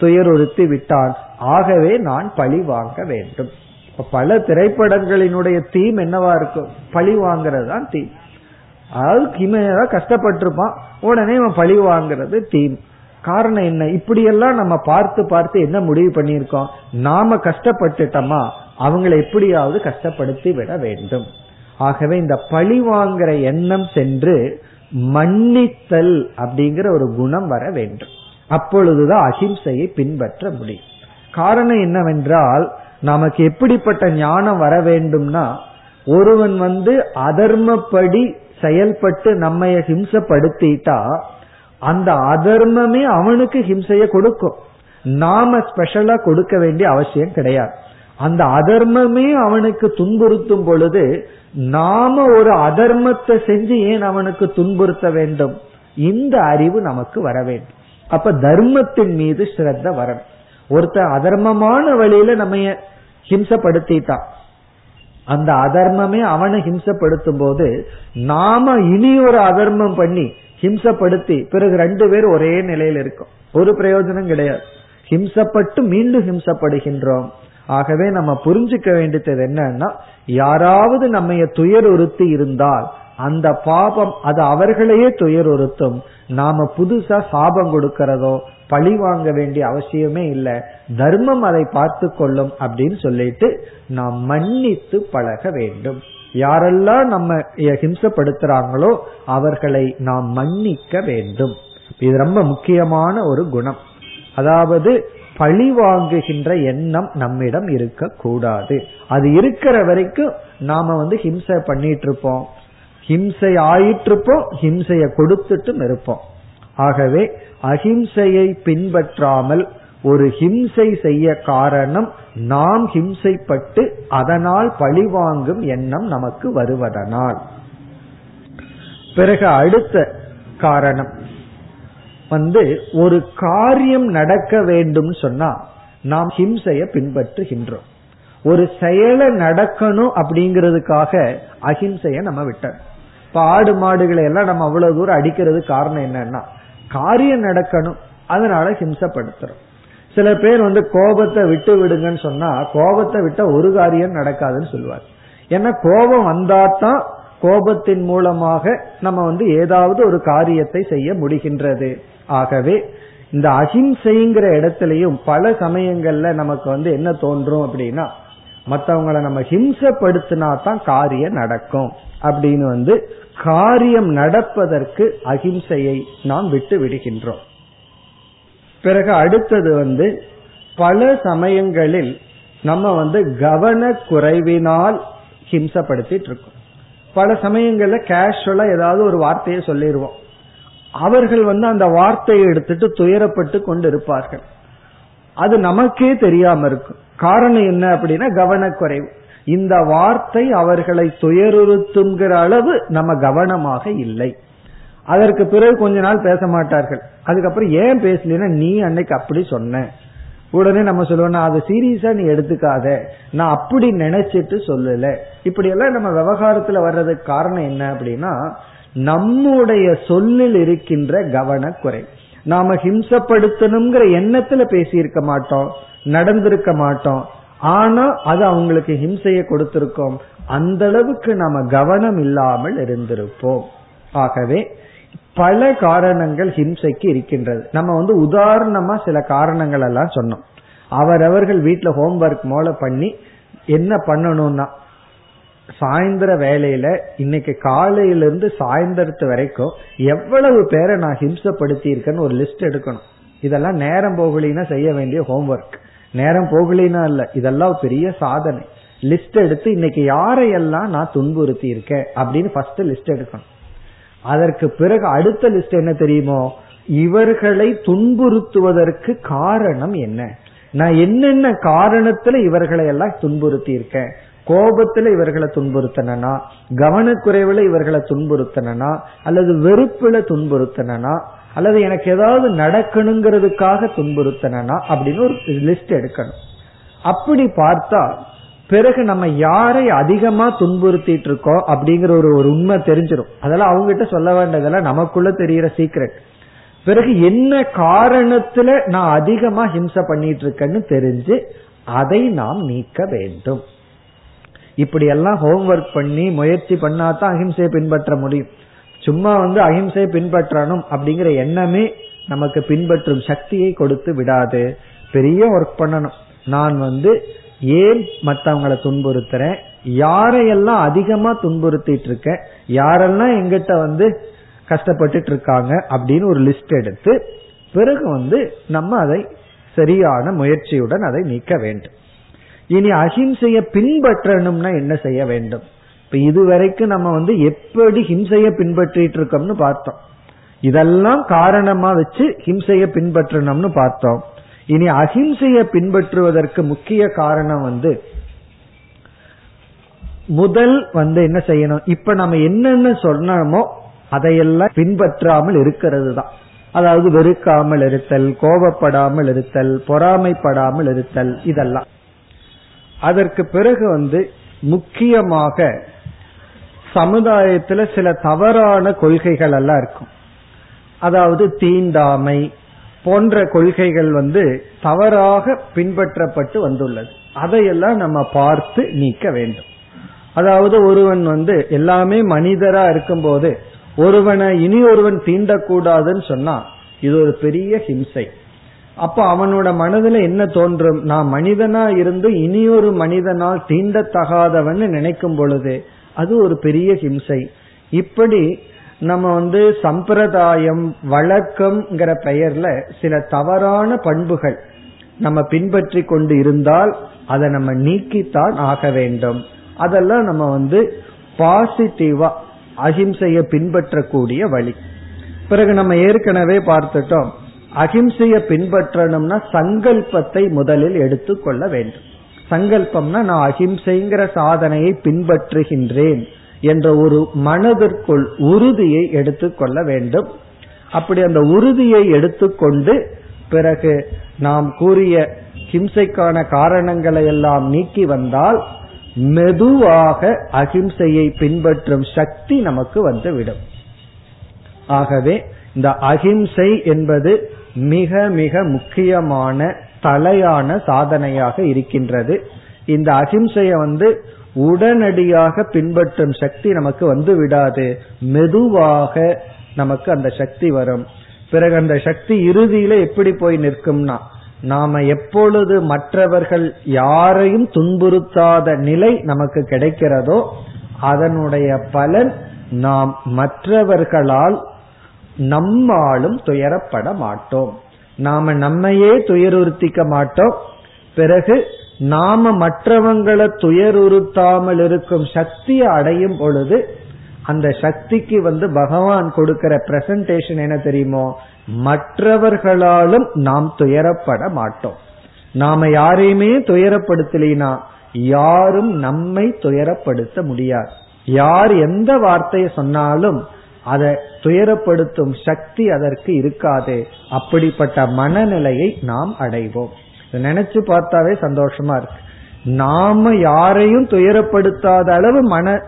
Speaker 1: துயருறுத்தி விட்டான். ஆகவே நான் பழி வாங்க வேண்டும். பல திரைப்படங்களினுடைய தீம் என்னவா இருக்கும்? பழி வாங்குறது தான் தீம். அதாவது கிமையா கஷ்டப்பட்டிருப்பான். உடனே அவன் பழி வாங்குறது தீம். காரணம் என்ன? இப்படியெல்லாம் நம்ம பார்த்து பார்த்து என்ன முடிவு பண்ணியிருக்கோம்? நாம கஷ்டப்பட்டுட்டோமா? அவங்களை எப்படியாவது கஷ்டப்படுத்தி விட வேண்டும். ஆகவே இந்த பழி வாங்குற எண்ணம் சென்று மன்னித்தல் அப்படிங்கிற ஒரு குணம் வர வேண்டும். அப்பொழுதுதான் அஹிம்சையை பின்பற்ற முடியும். காரணம் என்னவென்றால் நமக்கு எப்படிப்பட்ட ஞானம் வர வேண்டும்னா ஒருவன் வந்து அதர்மப்படி செயல்பட்டு நம்மை ஹிம்சப்படுத்திட்டா அந்த அதர்மமே அவனுக்கு ஹிம்சைய கொடுக்கும். நாம ஸ்பெஷலா கொடுக்க வேண்டிய அவசியம் கிடையாது. அந்த அதர்மமே அவனுக்கு துன்புறுத்தும் பொழுது நாம ஒரு அதர்மத்தை செஞ்சு ஏன் அவனுக்கு துன்புறுத்த வேண்டும்? இந்த அறிவு நமக்கு வர வேண்டும். அப்ப தர்மத்தின் மீது ஸ்ரத்த வரணும். ஒருத்தர் அதர்மமான வழியில நம்ம ஹிம்சப்படுத்திட்டான். அந்த அதர்மமே அவனை ஹிம்சப்படுத்தும் போது நாம இனி ஒரு அதர்மம் பண்ணி ஹிம்சப்படுத்தி பிறகு ரெண்டு பேரும் ஒரே நிலையில் இருக்கும். ஒரு பிரயோஜனம் கிடையாது. ஹிம்சப்பட்டு மீண்டும் ஹிம்சப்படுகின்றோம். ஆகவே நம்ம புரிஞ்சுக்க வேண்டியது என்னன்னா யாராவது நம்ம துயருறுத்தி இருந்தால் அந்த பாபம் அது அவர்களையே துயருறுத்தும். நாம புதுசா சாபம் கொடுக்கிறதோ பழி வாங்க வேண்டிய அவசியமே இல்லை. தர்மம் அதை பார்த்து கொள்ளும் அப்படின்னு சொல்லிட்டு நாம் மன்னித்து பழக வேண்டும். யாரெல்லாம் நம்ம ஹிம்சப்படுத்துறாங்களோ அவர்களை நாம் மன்னிக்க வேண்டும். இது ரொம்ப முக்கியமான ஒரு குணம். அதாவது பழி வாங்குகின்ற எண்ணம் நம்மிடம் இருக்க கூடாது அது இருக்கிற வரைக்கும் நாம வந்து ஹிம்சை பண்ணிட்டு இருப்போம் ஹிம்சை ஆயிட்டு இருப்போம் கொடுத்துட்டும் இருப்போம். ஆகவே அஹிம்சையை பின்பற்றாமல் ஒரு ஹிம்சை செய்ய காரணம் நாம் ஹிம்சைப்பட்டு அதனால் பழிவாங்கும் எண்ணம் நமக்கு வருவதனால். பிறகு அடுத்த காரணம். வந்து ஒரு காரியம் நடக்க வேண்டும் சொன்னா நாம் ஹிம்சைய பின்பற்றுகின்றோம். ஒரு செயலை நடக்கணும் அப்படிங்கிறதுக்காக அஹிம்சைய நம்ம விட்டோம். இப்ப ஆடு மாடுகளை எல்லாம் நம்ம அவ்வளவு தூரம் அடிக்கிறது காரணம் என்னன்னா காரியம் நடக்கணும் அதனால ஹிம்சப்படுத்துறோம். சில பேர் வந்து கோபத்தை விட்டு விடுங்கன்னு சொன்னா கோபத்தை விட்டா ஒரு காரியம் நடக்காதுன்னு சொல்லுவார். ஏன்னா கோபம் வந்தாதான் கோபத்தின் மூலமாக நம்ம வந்து ஏதாவது ஒரு காரியத்தை செய்ய முடிகின்றது. ஆகவே இந்த அஹிம்சைங்கிற இடத்துலயும் பல சமயங்கள்ல நமக்கு வந்து என்ன தோன்றும் அப்படின்னா மற்றவங்களை நம்ம ஹிம்சப்படுத்தினா தான் காரியம் நடக்கும் அப்படின்னு வந்து காரியம் நடப்பதற்கு அகிம்சையை நாம் விட்டு விடுகின்றோம். பிறகு அடுத்தது வந்து பல சமயங்களில் நம்ம வந்து கவன குறைவினால் ஹிம்சப்படுத்திட்டு இருக்கோம். பல சமயங்கள்ல கேஷுவலா ஏதாவது ஒரு வார்த்தையை சொல்லிடுவோம் அவர்கள் வந்து அந்த வார்த்தையை எடுத்துட்டு துயரப்பட்டு கொண்டு இருப்பார்கள் அது நமக்கே தெரியாம இருக்கும். காரணம் என்ன அப்படின்னா கவனக்குறைவு. இந்த வார்த்தை அவர்களை துயருறுத்துங்கிற அளவு நம்ம கவனமாக இல்லை. அதற்கு பிறகு கொஞ்ச நாள் பேச மாட்டார்கள். அதுக்கப்புறம் ஏன் பேசலன்னா நீ அன்னைக்கு அப்படி சொன்ன. உடனே நம்ம சொல்லுவோம் அது சீரியஸா நீ எடுத்துக்காத. நான் அப்படி நினைச்சிட்டு சொல்லல. இப்படி எல்லாம் நம்ம விவகாரத்துல வர்றதுக்கு காரணம் என்ன அப்படின்னா நம்முடைய சொல்லில் இருக்கின்ற கவனக்குறை நாம ஹிம்சப்படுத்தணுங்கிற எண்ணத்துல பேசியிருக்க மாட்டோம் நடந்திருக்க மாட்டோம். ஆனா அது அவங்களுக்கு ஹிம்சையை கொடுத்திருக்கோம். அந்த அளவுக்கு நாம கவனம் இல்லாமல் இருந்திருப்போம். ஆகவே பல காரணங்கள் ஹிம்சைக்கு இருக்கின்றது. நம்ம வந்து உதாரணமா சில காரணங்கள் எல்லாம் சொன்னோம். அவரவர்கள் வீட்டுல ஹோம்ஒர்க் மூல பண்ணி என்ன பண்ணணும்னா சாயந்தர வேலையில இன்னைக்கு காலையிலிருந்து சாயந்தரத்து வரைக்கும் எவ்வளவு பேரை நான் ஹிம்சப்படுத்தி இருக்கேன்னு ஒரு லிஸ்ட் எடுக்கணும். இதெல்லாம் நேரம் போகலினா செய்ய வேண்டிய ஹோம்ஒர்க் நேரம் போகலினா இல்ல இதெல்லாம் பெரிய சாதனை. லிஸ்ட் எடுத்து இன்னைக்கு யாரையெல்லாம் நான் துன்புறுத்தி இருக்கேன் அப்படின்னு ஃபர்ஸ்ட் லிஸ்ட் எடுக்கணும். அதற்கு பிறகு அடுத்த லிஸ்ட் என்ன தெரியுமோ? இவர்களை துன்புறுத்துவதற்கு காரணம் என்ன? நான் என்னென்ன காரணத்துல இவர்களை எல்லாம் துன்புறுத்தி இருக்கேன் கோபத்துல இவர்களை துன்புறுத்தனா கவனக்குறைவுல இவர்களை துன்புறுத்தனா அல்லது வெறுப்புல துன்புறுத்தனா அல்லது எனக்கு ஏதாவது நடக்கணுங்கிறதுக்காக துன்புறுத்தனா அப்படின்னு ஒரு லிஸ்ட் எடுக்கணும். அப்படி பார்த்தா பிறகு நம்ம யாரை அதிகமா துன்புறுத்திட்டு இருக்கோம் அப்படிங்கிற ஒரு ஒரு உண்மை தெரிஞ்சிடும் அதெல்லாம் அவங்க கிட்ட சொல்ல வேண்டியதெல்லாம் நமக்குள்ள தெரியற சீக்ரெட் பிறகு என்ன காரணத்துல நான் அதிகமா ஹிம்சை பண்ணிட்டு இருக்கேன்னு தெரிஞ்சு அதை நாம் நீக்க வேண்டும். இப்படி எல்லாம் ஹோம்ஒர்க் பண்ணி முயற்சி பண்ணாதான் அஹிம்சையை பின்பற்ற முடியும். சும்மா வந்து அஹிம்சையை பின்பற்றணும் அப்படிங்கிற எண்ணமே நமக்கு பின்பற்றும் சக்தியை கொடுத்து விடாது. பெரிய ஒர்க் பண்ணணும். நான் வந்து ஏன் மற்றவங்களை துன்புறுத்துற? யாரையெல்லாம் அதிகமா துன்புறுத்திட்டு இருக்கேன் யாரெல்லாம் எங்கிட்ட வந்து கஷ்டப்பட்டுட்டு இருக்காங்க அப்படின்னு ஒரு லிஸ்ட் எடுத்து பிறகு வந்து நம்ம அதை சரியான முயற்சியுடன் அதை நீக்க வேண்டும். இனி அஹிம்சைய பின்பற்றணும்னா என்ன செய்ய வேண்டும்? இப்ப இதுவரைக்கும் நம்ம வந்து எப்படி ஹிம்சைய பின்பற்றிட்டு இருக்கோம்னு பார்த்தோம். இதெல்லாம் காரணமா வச்சு ஹிம்சைய பின்பற்றணும்னு பார்த்தோம். இனி அஹிம்சையை பின்பற்றுவதற்கு முக்கிய காரணம் வந்து முதல் வந்து என்ன செய்யணும்? இப்ப நம்ம என்னென்ன சொன்னோமோ அதையெல்லாம் பின்பற்றாமல் இருக்கிறது தான். அதாவது வெறுக்காமல் இருத்தல் கோபப்படாமல் இருத்தல் பொறாமைப்படாமல் இருத்தல் இதெல்லாம். அதற்கு பிறகு வந்து முக்கியமாக சமுதாயத்துல சில தவறான கொள்கைகள் எல்லாம் இருக்கும். அதாவது தீண்டாமை போன்ற கொள்கைகள் வந்து தவறாக பின்பற்றப்பட்டு வந்துள்ளது. அதையெல்லாம் நம்ம பார்த்து நீக்க வேண்டும். அதாவது ஒருவன் வந்து எல்லாமே மனிதரா இருக்கும்போது ஒருவனை இனி ஒருவன் தீண்டக்கூடாதுன்னு சொன்னா இது ஒரு பெரிய ஹிம்சை. அப்ப அவனோட மனதுல என்ன தோன்றும்? நான் மனிதனா இருந்து இனியொரு மனிதனால் தீண்டத்தகாதவன் நினைக்கும் பொழுது அது ஒரு பெரிய ஹிம்சை. இப்படி நம்ம வந்து சம்பிரதாயம் வழக்கம்ங்கிற பெயர்ல சில தவறான பண்புகள் நம்ம பின்பற்றி கொண்டு இருந்தால் அதை நம்ம நீக்கித்தான் ஆக வேண்டும். அதெல்லாம் நம்ம வந்து பாசிட்டிவா அஹிம்சையை பின்பற்றக்கூடிய வழி. பிறகு நம்ம ஏற்கனவே பார்த்துட்டோம் அஹிம்சையை பின்பற்றணும்னா சங்கல்பத்தை முதலில் எடுத்துக்கொள்ள வேண்டும். சங்கல்பம்னா நான் அஹிம்சைங்கிற சாதனையை பின்பற்றுகின்றேன். என்ற ஒரு மனதிற்குள் உறுதியை எடுத்துக்கொள்ள வேண்டும். அப்படி அந்த உறுதியை எடுத்துக்கொண்டு பிறகு நாம் கூறிய ஹிம்சைக்கான காரணங்களை எல்லாம் நீக்கி வந்தால் மெதுவாக அகிம்சையை பின்பற்றும் சக்தி நமக்கு வந்துவிடும். ஆகவே இந்த அகிம்சை என்பது மிக மிக முக்கியமான தலையான சாதனையாக இருக்கின்றது. இந்த அகிம்சையை வந்து உடனடியாக பின்பற்றும் சக்தி நமக்கு வந்து விடாது. மெதுவாக நமக்கு அந்த சக்தி வரும். பிறகு அந்த சக்தி இறுதியில எப்படி போய் நிற்கும்னா நாம எப்பொழுது மற்றவர்கள் யாரையும் துன்புறுத்தாத நிலை நமக்கு கிடைக்கிறதோ அதனுடைய பலன் நாம் மற்றவர்களால் நம்மாலும் துயரப்பட மாட்டோம். நாம நம்மையே துயருறுத்திக்க மாட்டோம். பிறகு நாம மற்றவங்களை துயருறுத்தாமல் இருக்கும் சக்தியை அடையும் பொழுது அந்த சக்திக்கு வந்து பகவான் கொடுக்கிற பிரசன்டேஷன் என்ன தெரியுமோ? மற்றவர்களாலும் நாம் துயரப்பட மாட்டோம். நாம யாரையுமே துயரப்படுத்தலினா யாரும் நம்மை துயரப்படுத்த முடியாது. யார் எந்த வார்த்தையை சொன்னாலும் அதை துயரப்படுத்தும் சக்தி அதற்கு இருக்காது. அப்படிப்பட்ட மனநிலையை நாம் அடைவோம். நினைச்சு பார்த்தாவே சந்தோஷமா இருக்கு. நாம யாரையும் துயரப்படுத்தாத அளவு மன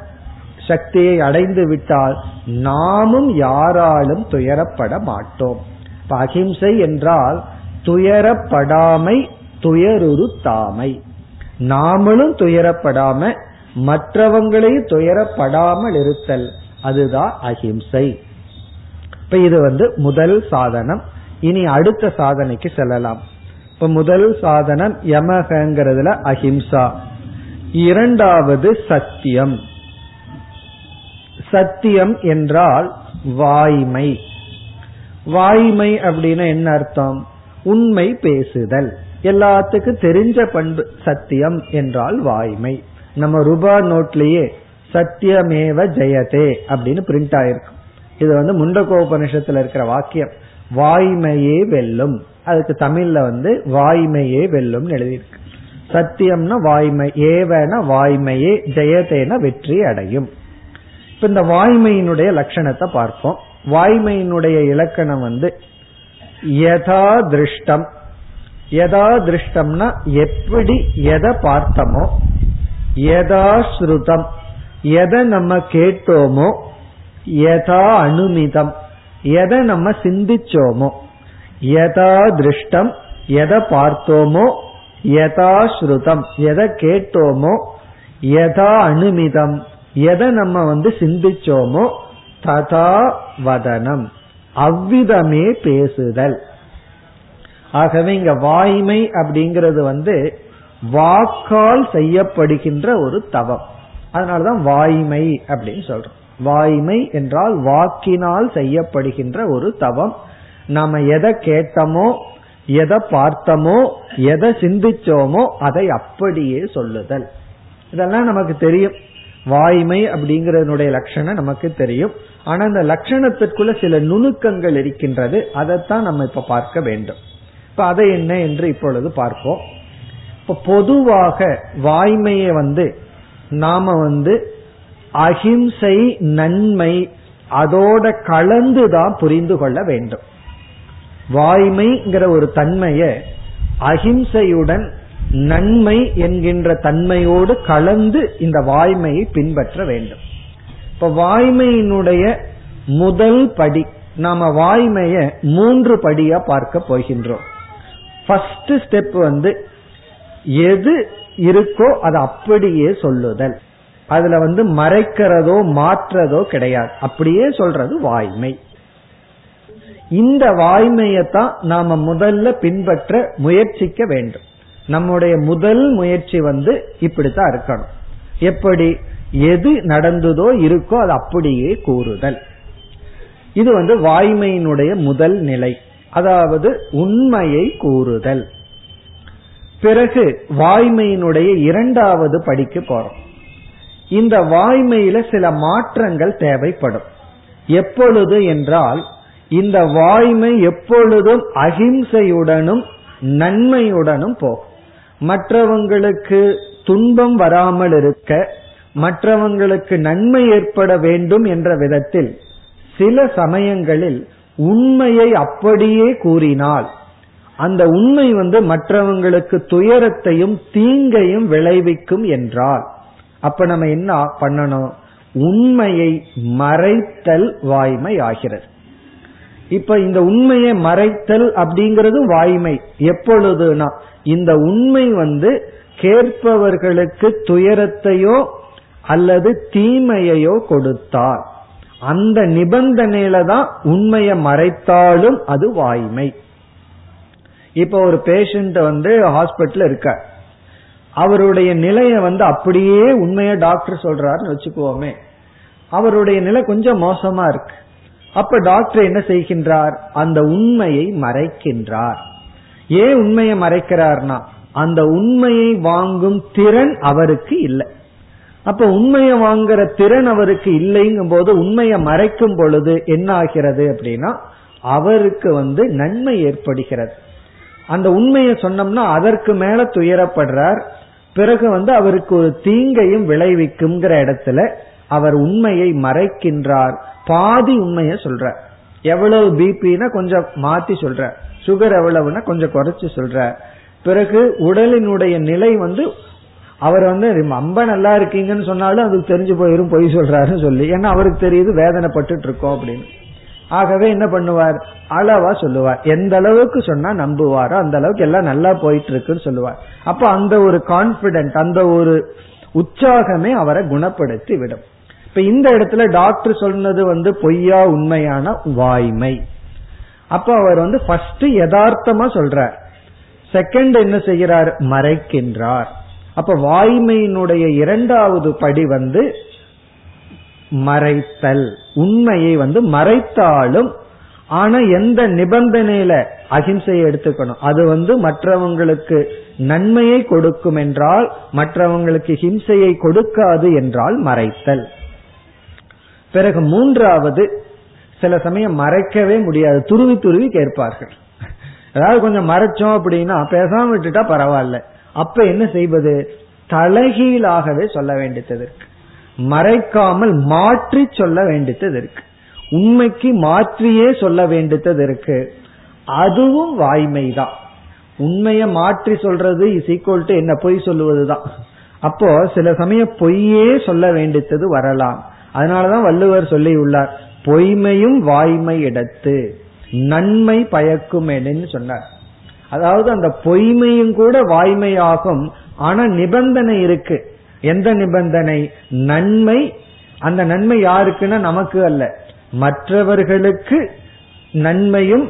Speaker 1: சக்தியை அடைந்து விட்டால் நாமும் யாராலும் துயரப்பட மாட்டோம். அகிம்சை என்றால் துயரப்படாமை துயருரு தாமை. நாமளும் துயரப்படாம மற்றவங்களையும் துயரப்படாமல் இருத்தல் அதுதான் அகிம்சை. இப்ப இது வந்து முதல் சாதனம். இனி அடுத்த சாதனைக்கு செல்லலாம். இப்ப முதல் சாதனம் யமகங்கிறதுல அஹிம்சா. இரண்டாவது சத்தியம். சத்தியம் என்றால் வாய்மை. வாய்மை அப்படின்னா என்ன அர்த்தம்? உண்மை பேசுதல். எல்லாத்துக்கும் தெரிஞ்ச பண்பு சத்தியம் என்றால் வாய்மை. நம்ம ரூபா நோட்லயே சத்தியமேவ ஜெயதே அப்படின்னு பிரிண்ட் ஆயிருக்கும் இது வந்து முண்டகோபனிஷத்துல இருக்கிற வாக்கியம். வாய்மையே வெல்லும். அதுக்கு தமிழ்ல வந்து வாய்மையே வெல்லும் எழுதியிருக்கு. சத்தியம்னா வாய்மை ஏவன வாய்மையே ஜெயதேன வெற்றி அடையும். இப்ப இந்த வாய்மையினுடைய லட்சணத்தை பார்ப்போம். வாய்மையினுடைய இலக்கணம் வந்து யதா திருஷ்டம். யதா திருஷ்டம்னா எப்படி எதை பார்த்தோமோ யதா ஸ்ருதம். எதை நம்ம கேட்டோமோ யதா அனுமிதம் எதை நம்ம சிந்திச்சோமோ யதா திருஷ்டம் எதை பார்த்தோமோ யதா ஸ்ருதம் எதை கேட்டோமோ யதா அனுமிதம் எதை நம்ம வந்து சிந்திச்சோமோ ததா வதனம். அவ்விதமே பேசுதல். ஆகவே இங்க வாய்மை அப்படிங்கிறது வந்து வாக்கால் செய்யப்படுகின்ற ஒரு தவம். அதனாலதான் வாய்மை அப்படின்னு சொல்றோம். வாய்மை என்றால் வாக்கினால் செய்யப்படுகின்ற ஒரு தவம். நாம எதை கேட்டோமோ எதை பார்த்தோமோ எதை சிந்திச்சோமோ அதை அப்படியே சொல்லுதல். இதெல்லாம் நமக்கு தெரியும். வாய்மை அப்படிங்கறதனுடைய லட்சணம் நமக்கு தெரியும். ஆனா அந்த லட்சணத்திற்குள்ள சில நுணுக்கங்கள் இருக்கின்றது. அதைத்தான் நம்ம இப்ப பார்க்க வேண்டும். இப்ப அதை என்ன என்று இப்பொழுது பார்ப்போம். இப்ப பொதுவாக வாய்மையை வந்து நாம வந்து அஹிம்சை நன்மை அதோட கலந்துதான் புரிந்து கொள்ள வேண்டும். வாய்மைங்கிற ஒரு தன்மைய அஹிம்சையுடன் நன்மை என்கின்ற தன்மையோடு கலந்து இந்த வாய்மையை பின்பற்ற வேண்டும். இப்ப வாய்மையினுடைய முதல் படி நாம வாய்மைய மூன்று படியா பார்க்க போகின்றோம். ஃபர்ஸ்ட் ஸ்டெப் வந்து எது இருக்கோ அது அப்படியே சொல்லுதல். அதுல வந்து மறைக்கிறதோ மாற்றதோ கிடையாது. அப்படியே சொல்றது வாய்மை. இந்த வாய்மையத்தான் நாம முதல்ல பின்பற்ற முயற்சிக்க வேண்டும். நம்முடைய முதல் முயற்சி வந்து இப்படித்தான் இருக்கணும். எப்படி? எது நடந்ததோ இருக்கோ அது அப்படியே கூறுதல். இது வந்து வாய்மையினுடைய முதல் நிலை. அதாவது உண்மையை கூறுதல். பிறகு வாய்மையினுடைய இரண்டாவது படிக்கு போறோம். இந்த வாய்மையில சில மாற்றங்கள் தேவைப்படும். எப்பொழுது என்றால் இந்த வாய்மை எப்பொழுதும் அகிம்சையுடனும் நன்மையுடனும் போகும். மற்றவங்களுக்கு துன்பம் வராமல் இருக்க மற்றவங்களுக்கு நன்மை ஏற்பட வேண்டும் என்ற விதத்தில் சில சமயங்களில் உண்மையை அப்படியே கூறினால் அந்த உண்மை வந்து மற்றவங்களுக்கு துயரத்தையும் தீங்கையும் விளைவிக்கும் என்றால் அப்ப நம்ம என்ன பண்ணணும்? உண்மையை மறைத்தல் வாய்மை ஆகிறது. இப்ப இந்த உண்மையை மறைத்தல் அப்படிங்கிறது வாய்மை. எப்பொழுதுனா இந்த உண்மை வந்து கேட்பவர்களுக்கு துயரத்தையோ அல்லது தீமையையோ கொடுத்தால் அந்த நிபந்தனையில தான் உண்மையை மறைத்தாலும் அது வாய்மை. இப்ப ஒரு பேஷண்ட் வந்து ஹாஸ்பிட்டல் இருக்க அவருடைய நிலையை வந்து அப்படியே உண்மையை டாக்டர் சொல்றாருன்னு வச்சுக்குவோமே அவருடைய நிலை கொஞ்சம் மோசமா இருக்கு. அப்ப டாக்டர் என்ன செய்கின்றார்? அந்த உண்மையை மறைக்கின்றார். ஏன் உண்மையை மறைக்கிறார்னா அந்த உண்மையை வாங்கும் திறன் அவருக்கு இல்லை. அப்ப உண்மையை வாங்குற திறன் அவருக்கு இல்லைங்கும் போது உண்மையை மறைக்கும் பொழுது என்ன ஆகிறது அப்படின்னா அவருக்கு வந்து நன்மை ஏற்படுகிறது. அந்த உண்மையை சொன்னோம்னா அதற்கு மேல துயரப்படுறார். பிறகு வந்து அவருக்கு ஒரு தீங்கையும் விளைவிக்குங்கிற இடத்துல அவர் உண்மையை மறைக்கின்றார். பாதி உண்மையை சொல்ற. எவ்வளவு பிபின்னா கொஞ்சம் மாத்தி சொல்ற. சுகர் எவ்வளவுன்னா கொஞ்சம் குறைச்சு சொல்ற. பிறகு உடலினுடைய நிலை வந்து அவர் வந்து ரொம்ப நல்லா இருக்கீங்கன்னு சொன்னாலும் அதுக்கு தெரிஞ்சு போயிரும் பொய் சொல்றாருன்னு சொல்லி. ஏன்னா அவருக்கு தெரியுது வேதனைப்பட்டு இருக்கோம் அப்படின்னு. ஆகவே என்ன பண்ணுவார்? அளவா சொல்லுவார். எந்த அளவுக்கு சொன்னா நம்புவாரோ அந்த அளவுக்கு எல்லாம் நல்லா போயிட்டு இருக்குன்னு சொல்லுவார். அப்ப அந்த ஒரு கான்பிடன்ட் அந்த ஒரு உற்சாகமே அவரை குணப்படுத்தி விடும். இப்ப இந்த இடத்துல டாக்டர் சொன்னது வந்து பொய்யா உண்மையான வாய்மை. அப்ப அவர் வந்து ஃபர்ஸ்ட் யதார்த்தமா சொல்றார். செகண்ட் என்ன செய்கிறார்? மறைக்கின்றார். அப்ப வாய்மையினுடைய இரண்டாவது படி வந்து மறைத்தல். உண்மையை வந்து மறைத்தாலும் ஆனா எந்த நிபந்தனையில அகிம்சையை எடுத்துக்கணும்? அது வந்து மற்றவங்களுக்கு நன்மையை கொடுக்கும் என்றால் மற்றவங்களுக்கு ஹிம்சையை கொடுக்காது என்றால் மறைத்தல். பிறகு மூன்றாவது சில சமயம் மறைக்கவே முடியாது. துருவி துருவி கேட்பார்கள். அதாவது கொஞ்சம் மறைச்சோம் அப்படின்னா பேசாம விட்டுட்டா பரவாயில்ல. அப்ப என்ன செய்வது? தலைகீழாகவே சொல்ல வேண்டியது இருக்கு. மறைக்காமல் மாற்றி சொல்ல வேண்டியது இருக்கு. உண்மைக்கு மாற்றியே சொல்ல வேண்டியது இருக்கு. அதுவும் வாய்மைதான். உண்மைய மாற்றி சொல்றது இஸ் ஈக்குவல் டு என்ன பொய் சொல்லுவதுதான். அப்போ சில சமயம் பொய்யே சொல்ல வேண்டியது வரலாம். அதனாலதான் வள்ளுவர் சொல்லி உள்ளார் பொய்மையும் வாய்மை இடத்து நன்மை பயக்கும் சொன்னார். அதாவது அந்த பொய்மையும் கூட வாய்மையாகும் ஆனா நிபந்தனை இருக்கு. எந்த நிபந்தனை? நன்மை. அந்த நன்மை யாருக்குன்னா நமக்கு அல்ல. மற்றவர்களுக்கு நன்மையும்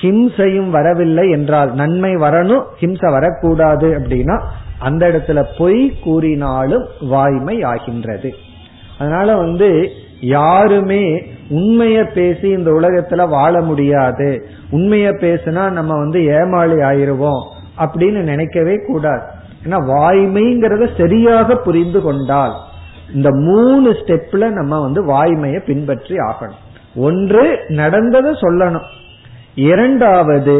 Speaker 1: ஹிம்சையும் வரவில்லை என்றால் நன்மை வரணும் ஹிம்சை வரக்கூடாது அப்படின்னா அந்த இடத்துல பொய் கூறினாலும் வாய்மை ஆகின்றது. அதனால வந்து யாருமே உண்மைய பேசி இந்த உலகத்துல வாழ முடியாது. உண்மைய பேசினா நம்ம வந்து ஏமாளி ஆயிருவோம் அப்படின்னு நினைக்கவே கூடாது. ஏன்னா வாய்மைங்கிறத சரியாக புரிந்து கொண்டால் இந்த மூணு ஸ்டெப்ல நம்ம வந்து வாய்மையை பின்பற்றி ஆகணும். ஒன்று நடந்ததை சொல்லணும். இரண்டாவது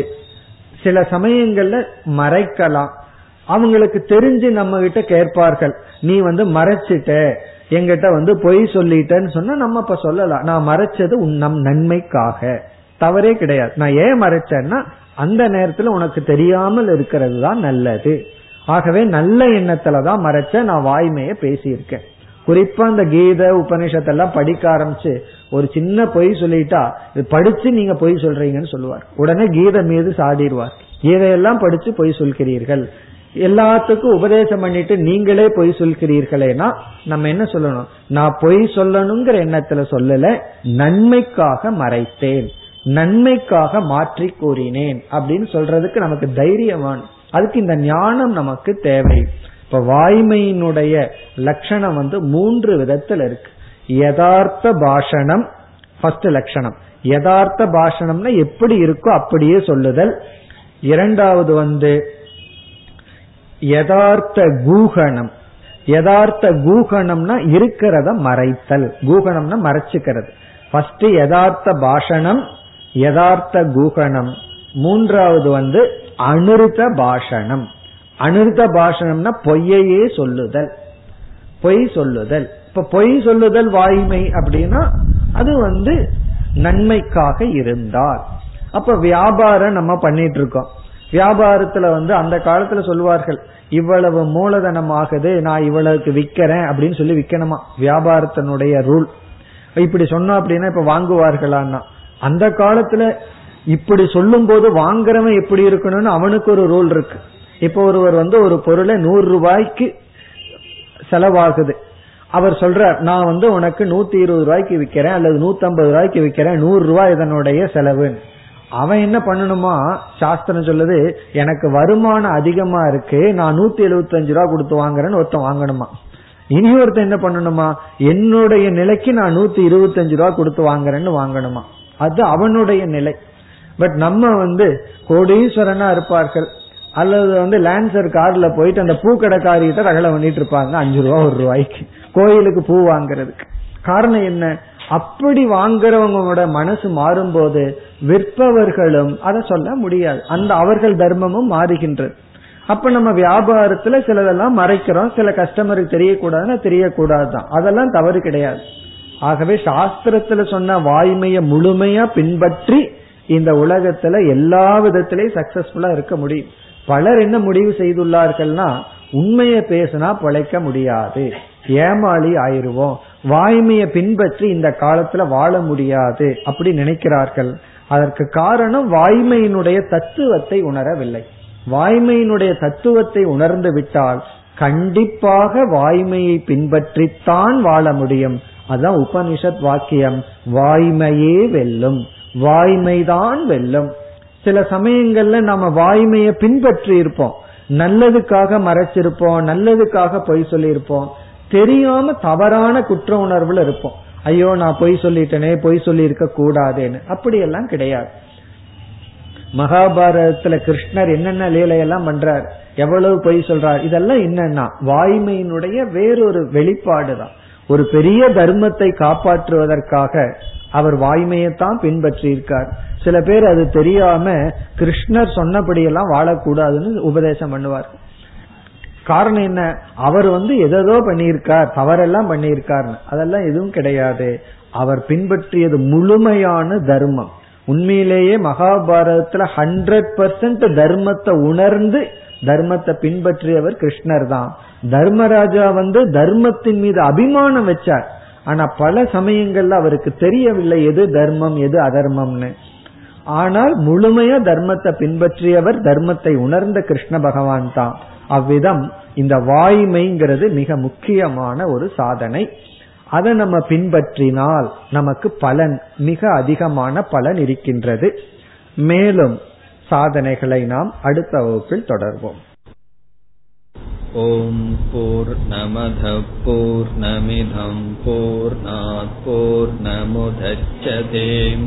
Speaker 1: சில சமயங்கள்ல மறைக்கலாம். அவங்களுக்கு தெரிஞ்சு நம்ம கிட்ட கேட்பார்கள். நீ வந்து மறைச்சிட்ட. எங்கிட்ட வந்து பொய் சொல்லிட்டேன்னு சொன்னா நம்ம இப்ப சொல்லலாம். நான் மறைச்சது உன் நம் நன்மைக்காக. தவறே கிடையாது. நான் ஏன் மறைச்சேன்னா அந்த நேரத்துல உனக்கு தெரியாமல் இருக்கிறது தான் நல்லது. ஆகவே நல்ல எண்ணத்துலதான் மறைச்ச நான் வாய்மைய பேசியிருக்கேன். குறிப்பா அந்த கீத உபநிஷத்தெல்லாம் படிக்க ஆரம்பிச்சு ஒரு சின்ன பொய் சொல்லிட்டா இது படிச்சு நீங்க பொய் சொல்றீங்கன்னு சொல்லுவார். உடனே கீத மீது சாடிடுவார். கீதையெல்லாம் படிச்சு பொய் சொல்கிறீர்கள். எல்லாத்துக்கும் உபதேசம் பண்ணிட்டு நீங்களே பொய் சொல்கிறீர்களேனா நம்ம என்ன சொல்லணும்? நான் பொய் சொல்லணுங்கிற எண்ணத்துல சொல்லல நன்மைக்காக மறைத்தேன் நன்மைக்காக மாற்றி கூறினேன் அப்படின்னு சொல்றதுக்கு நமக்கு தைரியமான. அதுக்கு இந்த ஞானம் நமக்கு தேவை. இப்ப வாய்மையினுடைய லட்சணம் வந்து மூன்று விதத்தில் இருக்கு. யதார்த்த பாஷணம் ஃபர்ஸ்ட் லட்சணம். யதார்த்த பாஷணம்னா எப்படி இருக்கோ அப்படியே சொல்லுதல். இரண்டாவது வந்து யதார்த்த கூகணம். யதார்த்த கூகணம்னா இருக்கிறத மறைத்தல். கூகணம்னா மறைச்சுக்கிறது. ஃபர்ஸ்ட் யதார்த்த பாஷணம் யதார்த்த கூகணம். மூன்றாவது வந்து அனிருத்த பாஷணம். அனிருத்த பாஷணம்னா பொய்யையே சொல்லுதல். பொய் சொல்லுதல். இப்ப பொய் சொல்லுதல் வாய்மை அப்படின்னா அது வந்து நன்மைக்காக இருந்தால் அப்ப வியாபாரம் நம்ம பண்ணிட்டு இருக்கோம். வியாபாரத்துல வந்து அந்த காலத்துல சொல்லுவார்கள் இவ்வளவு மூலதனம் ஆகுது நான் இவ்வளவுக்கு விக்கிறேன் அப்படின்னு சொல்லி விக்கணுமா? வியாபாரத்தினுடைய ரூல். இப்படி சொன்னோம் அப்படின்னா இப்ப வாங்குவார்களான்னா அந்த காலத்துல இப்படி சொல்லும் போது வாங்குறவன் எப்படி இருக்கணும்னு அவனுக்கு ஒரு ரூல் இருக்கு. இப்ப ஒருவர் வந்து ஒரு பொருளை நூறு ரூபாய்க்கு செலவாகுது. அவர் சொல்றார் நான் வந்து உனக்கு நூத்தி இருபது ரூபாய்க்கு விக்கிறேன் அல்லது நூத்தி ஐம்பது ரூபாய்க்கு விக்கிறேன் நூறு ரூபாய் இதனுடைய செலவு அவன் என்ன பண்ணணுமா? சாஸ்திரம் சொல்லுது எனக்கு வருமானம் அதிகமா இருக்கு நான் நூத்தி எழுபத்தி அஞ்சு ரூபா கொடுத்து வாங்குறேன்னு ஒருத்தன் வாங்கணுமா? இனி ஒருத்தன் என்ன பண்ணணுமா? என்னுடைய நிலைக்கு நான் நூத்தி இருபத்தஞ்சு ரூபா கொடுத்து வாங்குறேன்னு வாங்கணுமா? அது அவனுடைய நிலை. பட் நம்ம வந்து கோடீஸ்வரனா இருப்பார்கள். அல்லது வந்து லான்சர் கார்ல போயிட்டு அந்த பூக்கடைக்காரிகிட்ட ரகலை பண்ணிட்டு இருப்பாங்க. அஞ்சு ரூபா ஒரு ரூபாய்க்கு. கோயிலுக்கு பூ வாங்குறதுக்கு. காரணம் என்ன? அப்படி வாங்குறவங்களோட மனசு மாறும்போது விற்பவர்களும் அதை சொல்ல முடியாது. அந்த அவர்கள் தர்மமும் மாறுகின்றது. அப்ப நம்ம வியாபாரத்துல சிலதெல்லாம் மறைக்கிறோம். சில கஸ்டமருக்கு தெரியக்கூடாதுன்னா தெரியக்கூடாதுதான். அதெல்லாம் தவறு கிடையாது. ஆகவே சாஸ்திரத்துல சொன்ன வாய்மைய முழுமையா பின்பற்றி இந்த உலகத்துல எல்லா விதத்திலையும் சக்சஸ்ஃபுல்லா இருக்க முடியும். பலர் என்ன முடிவு செய்துள்ளார்கள்னா உண்மையை பேசினா பிழைக்க முடியாது. ஏமாளி ஆயிருவோம் வாய்மையை பின்பற்றி இந்த காலத்துல வாழ முடியாது அப்படி நினைக்கிறார்கள். அதற்கு காரணம் வாய்மையினுடைய தத்துவத்தை உணரவில்லை. வாய்மையினுடைய தத்துவத்தை உணர்ந்து விட்டால் கண்டிப்பாக வாய்மையை பின்பற்றித்தான் வாழ முடியும். அதான் உபனிஷத் வாக்கியம். வாய்மையே வெல்லும். வாய்மைதான் வெல்லும். சில சமயங்கள்ல நம்ம வாய்மையை பின்பற்றி இருப்போம் நல்லதுக்காக மறைச்சிருப்போம். நல்லதுக்காக பொய் சொல்லியிருப்போம். தெரியாம தவறான குற்ற உணர்வுல இருப்போம். ஐயோ நான் பொய் சொல்லிட்டேனே பொய் சொல்லி இருக்க கூடாதுன்னு. அப்படியெல்லாம் கிடையாது. மகாபாரதத்துல கிருஷ்ணர் என்னென்ன லீலையெல்லாம் பண்றார்? எவ்வளவு பொய் சொல்றார்? இதெல்லாம் என்னன்னா வாய்மையினுடைய வேறொரு வெளிப்பாடு தான் ஒரு பெரிய தர்மத்தை காப்பாற்றுவதற்காக அவர் வாய்மையைத்தான் பின்பற்றி இருக்கார் சில பேர் அது தெரியாம கிருஷ்ணர் சொன்னபடியெல்லாம் வாழக்கூடாதுன்னு உபதேசம் பண்ணுவார் காரணம் என்ன? அவர் வந்து எதோ பண்ணியிருக்கார் தவறெல்லாம் பண்ணியிருக்கார் அதெல்லாம் எதுவும் கிடையாது. அவர் பின்பற்றியது முழுமையான தர்மம். உண்மையிலேயே மகாபாரதத்துல ஹண்ட்ரட் பர்சன்ட் தர்மத்தை உணர்ந்து தர்மத்தை பின்பற்றியவர் கிருஷ்ணர் தான். தர்மராஜா வந்து தர்மத்தின் மீது அபிமானம் வச்சார். ஆனா பல சமயங்கள்ல அவருக்கு தெரியவில்லை எது தர்மம் எது அதர்மம்னு. ஆனால் முழுமையா தர்மத்தை பின்பற்றியவர் தர்மத்தை உணர்ந்த கிருஷ்ண பகவான் தான். அவ்விதம் இந்த வாய்மைங்கிறது மிக முக்கியமான ஒரு சாதனை. அதை நம்ம பின்பற்றினால் நமக்கு பலன் மிக அதிகமான பலன் இருக்கின்றது. மேலும் சாதனைகளை நாம் அடுத்த வகுப்பில் தொடர்வோம்.
Speaker 2: ஓம் போர் நமத போர் நமிதம் போர் நமுதச்சதேம்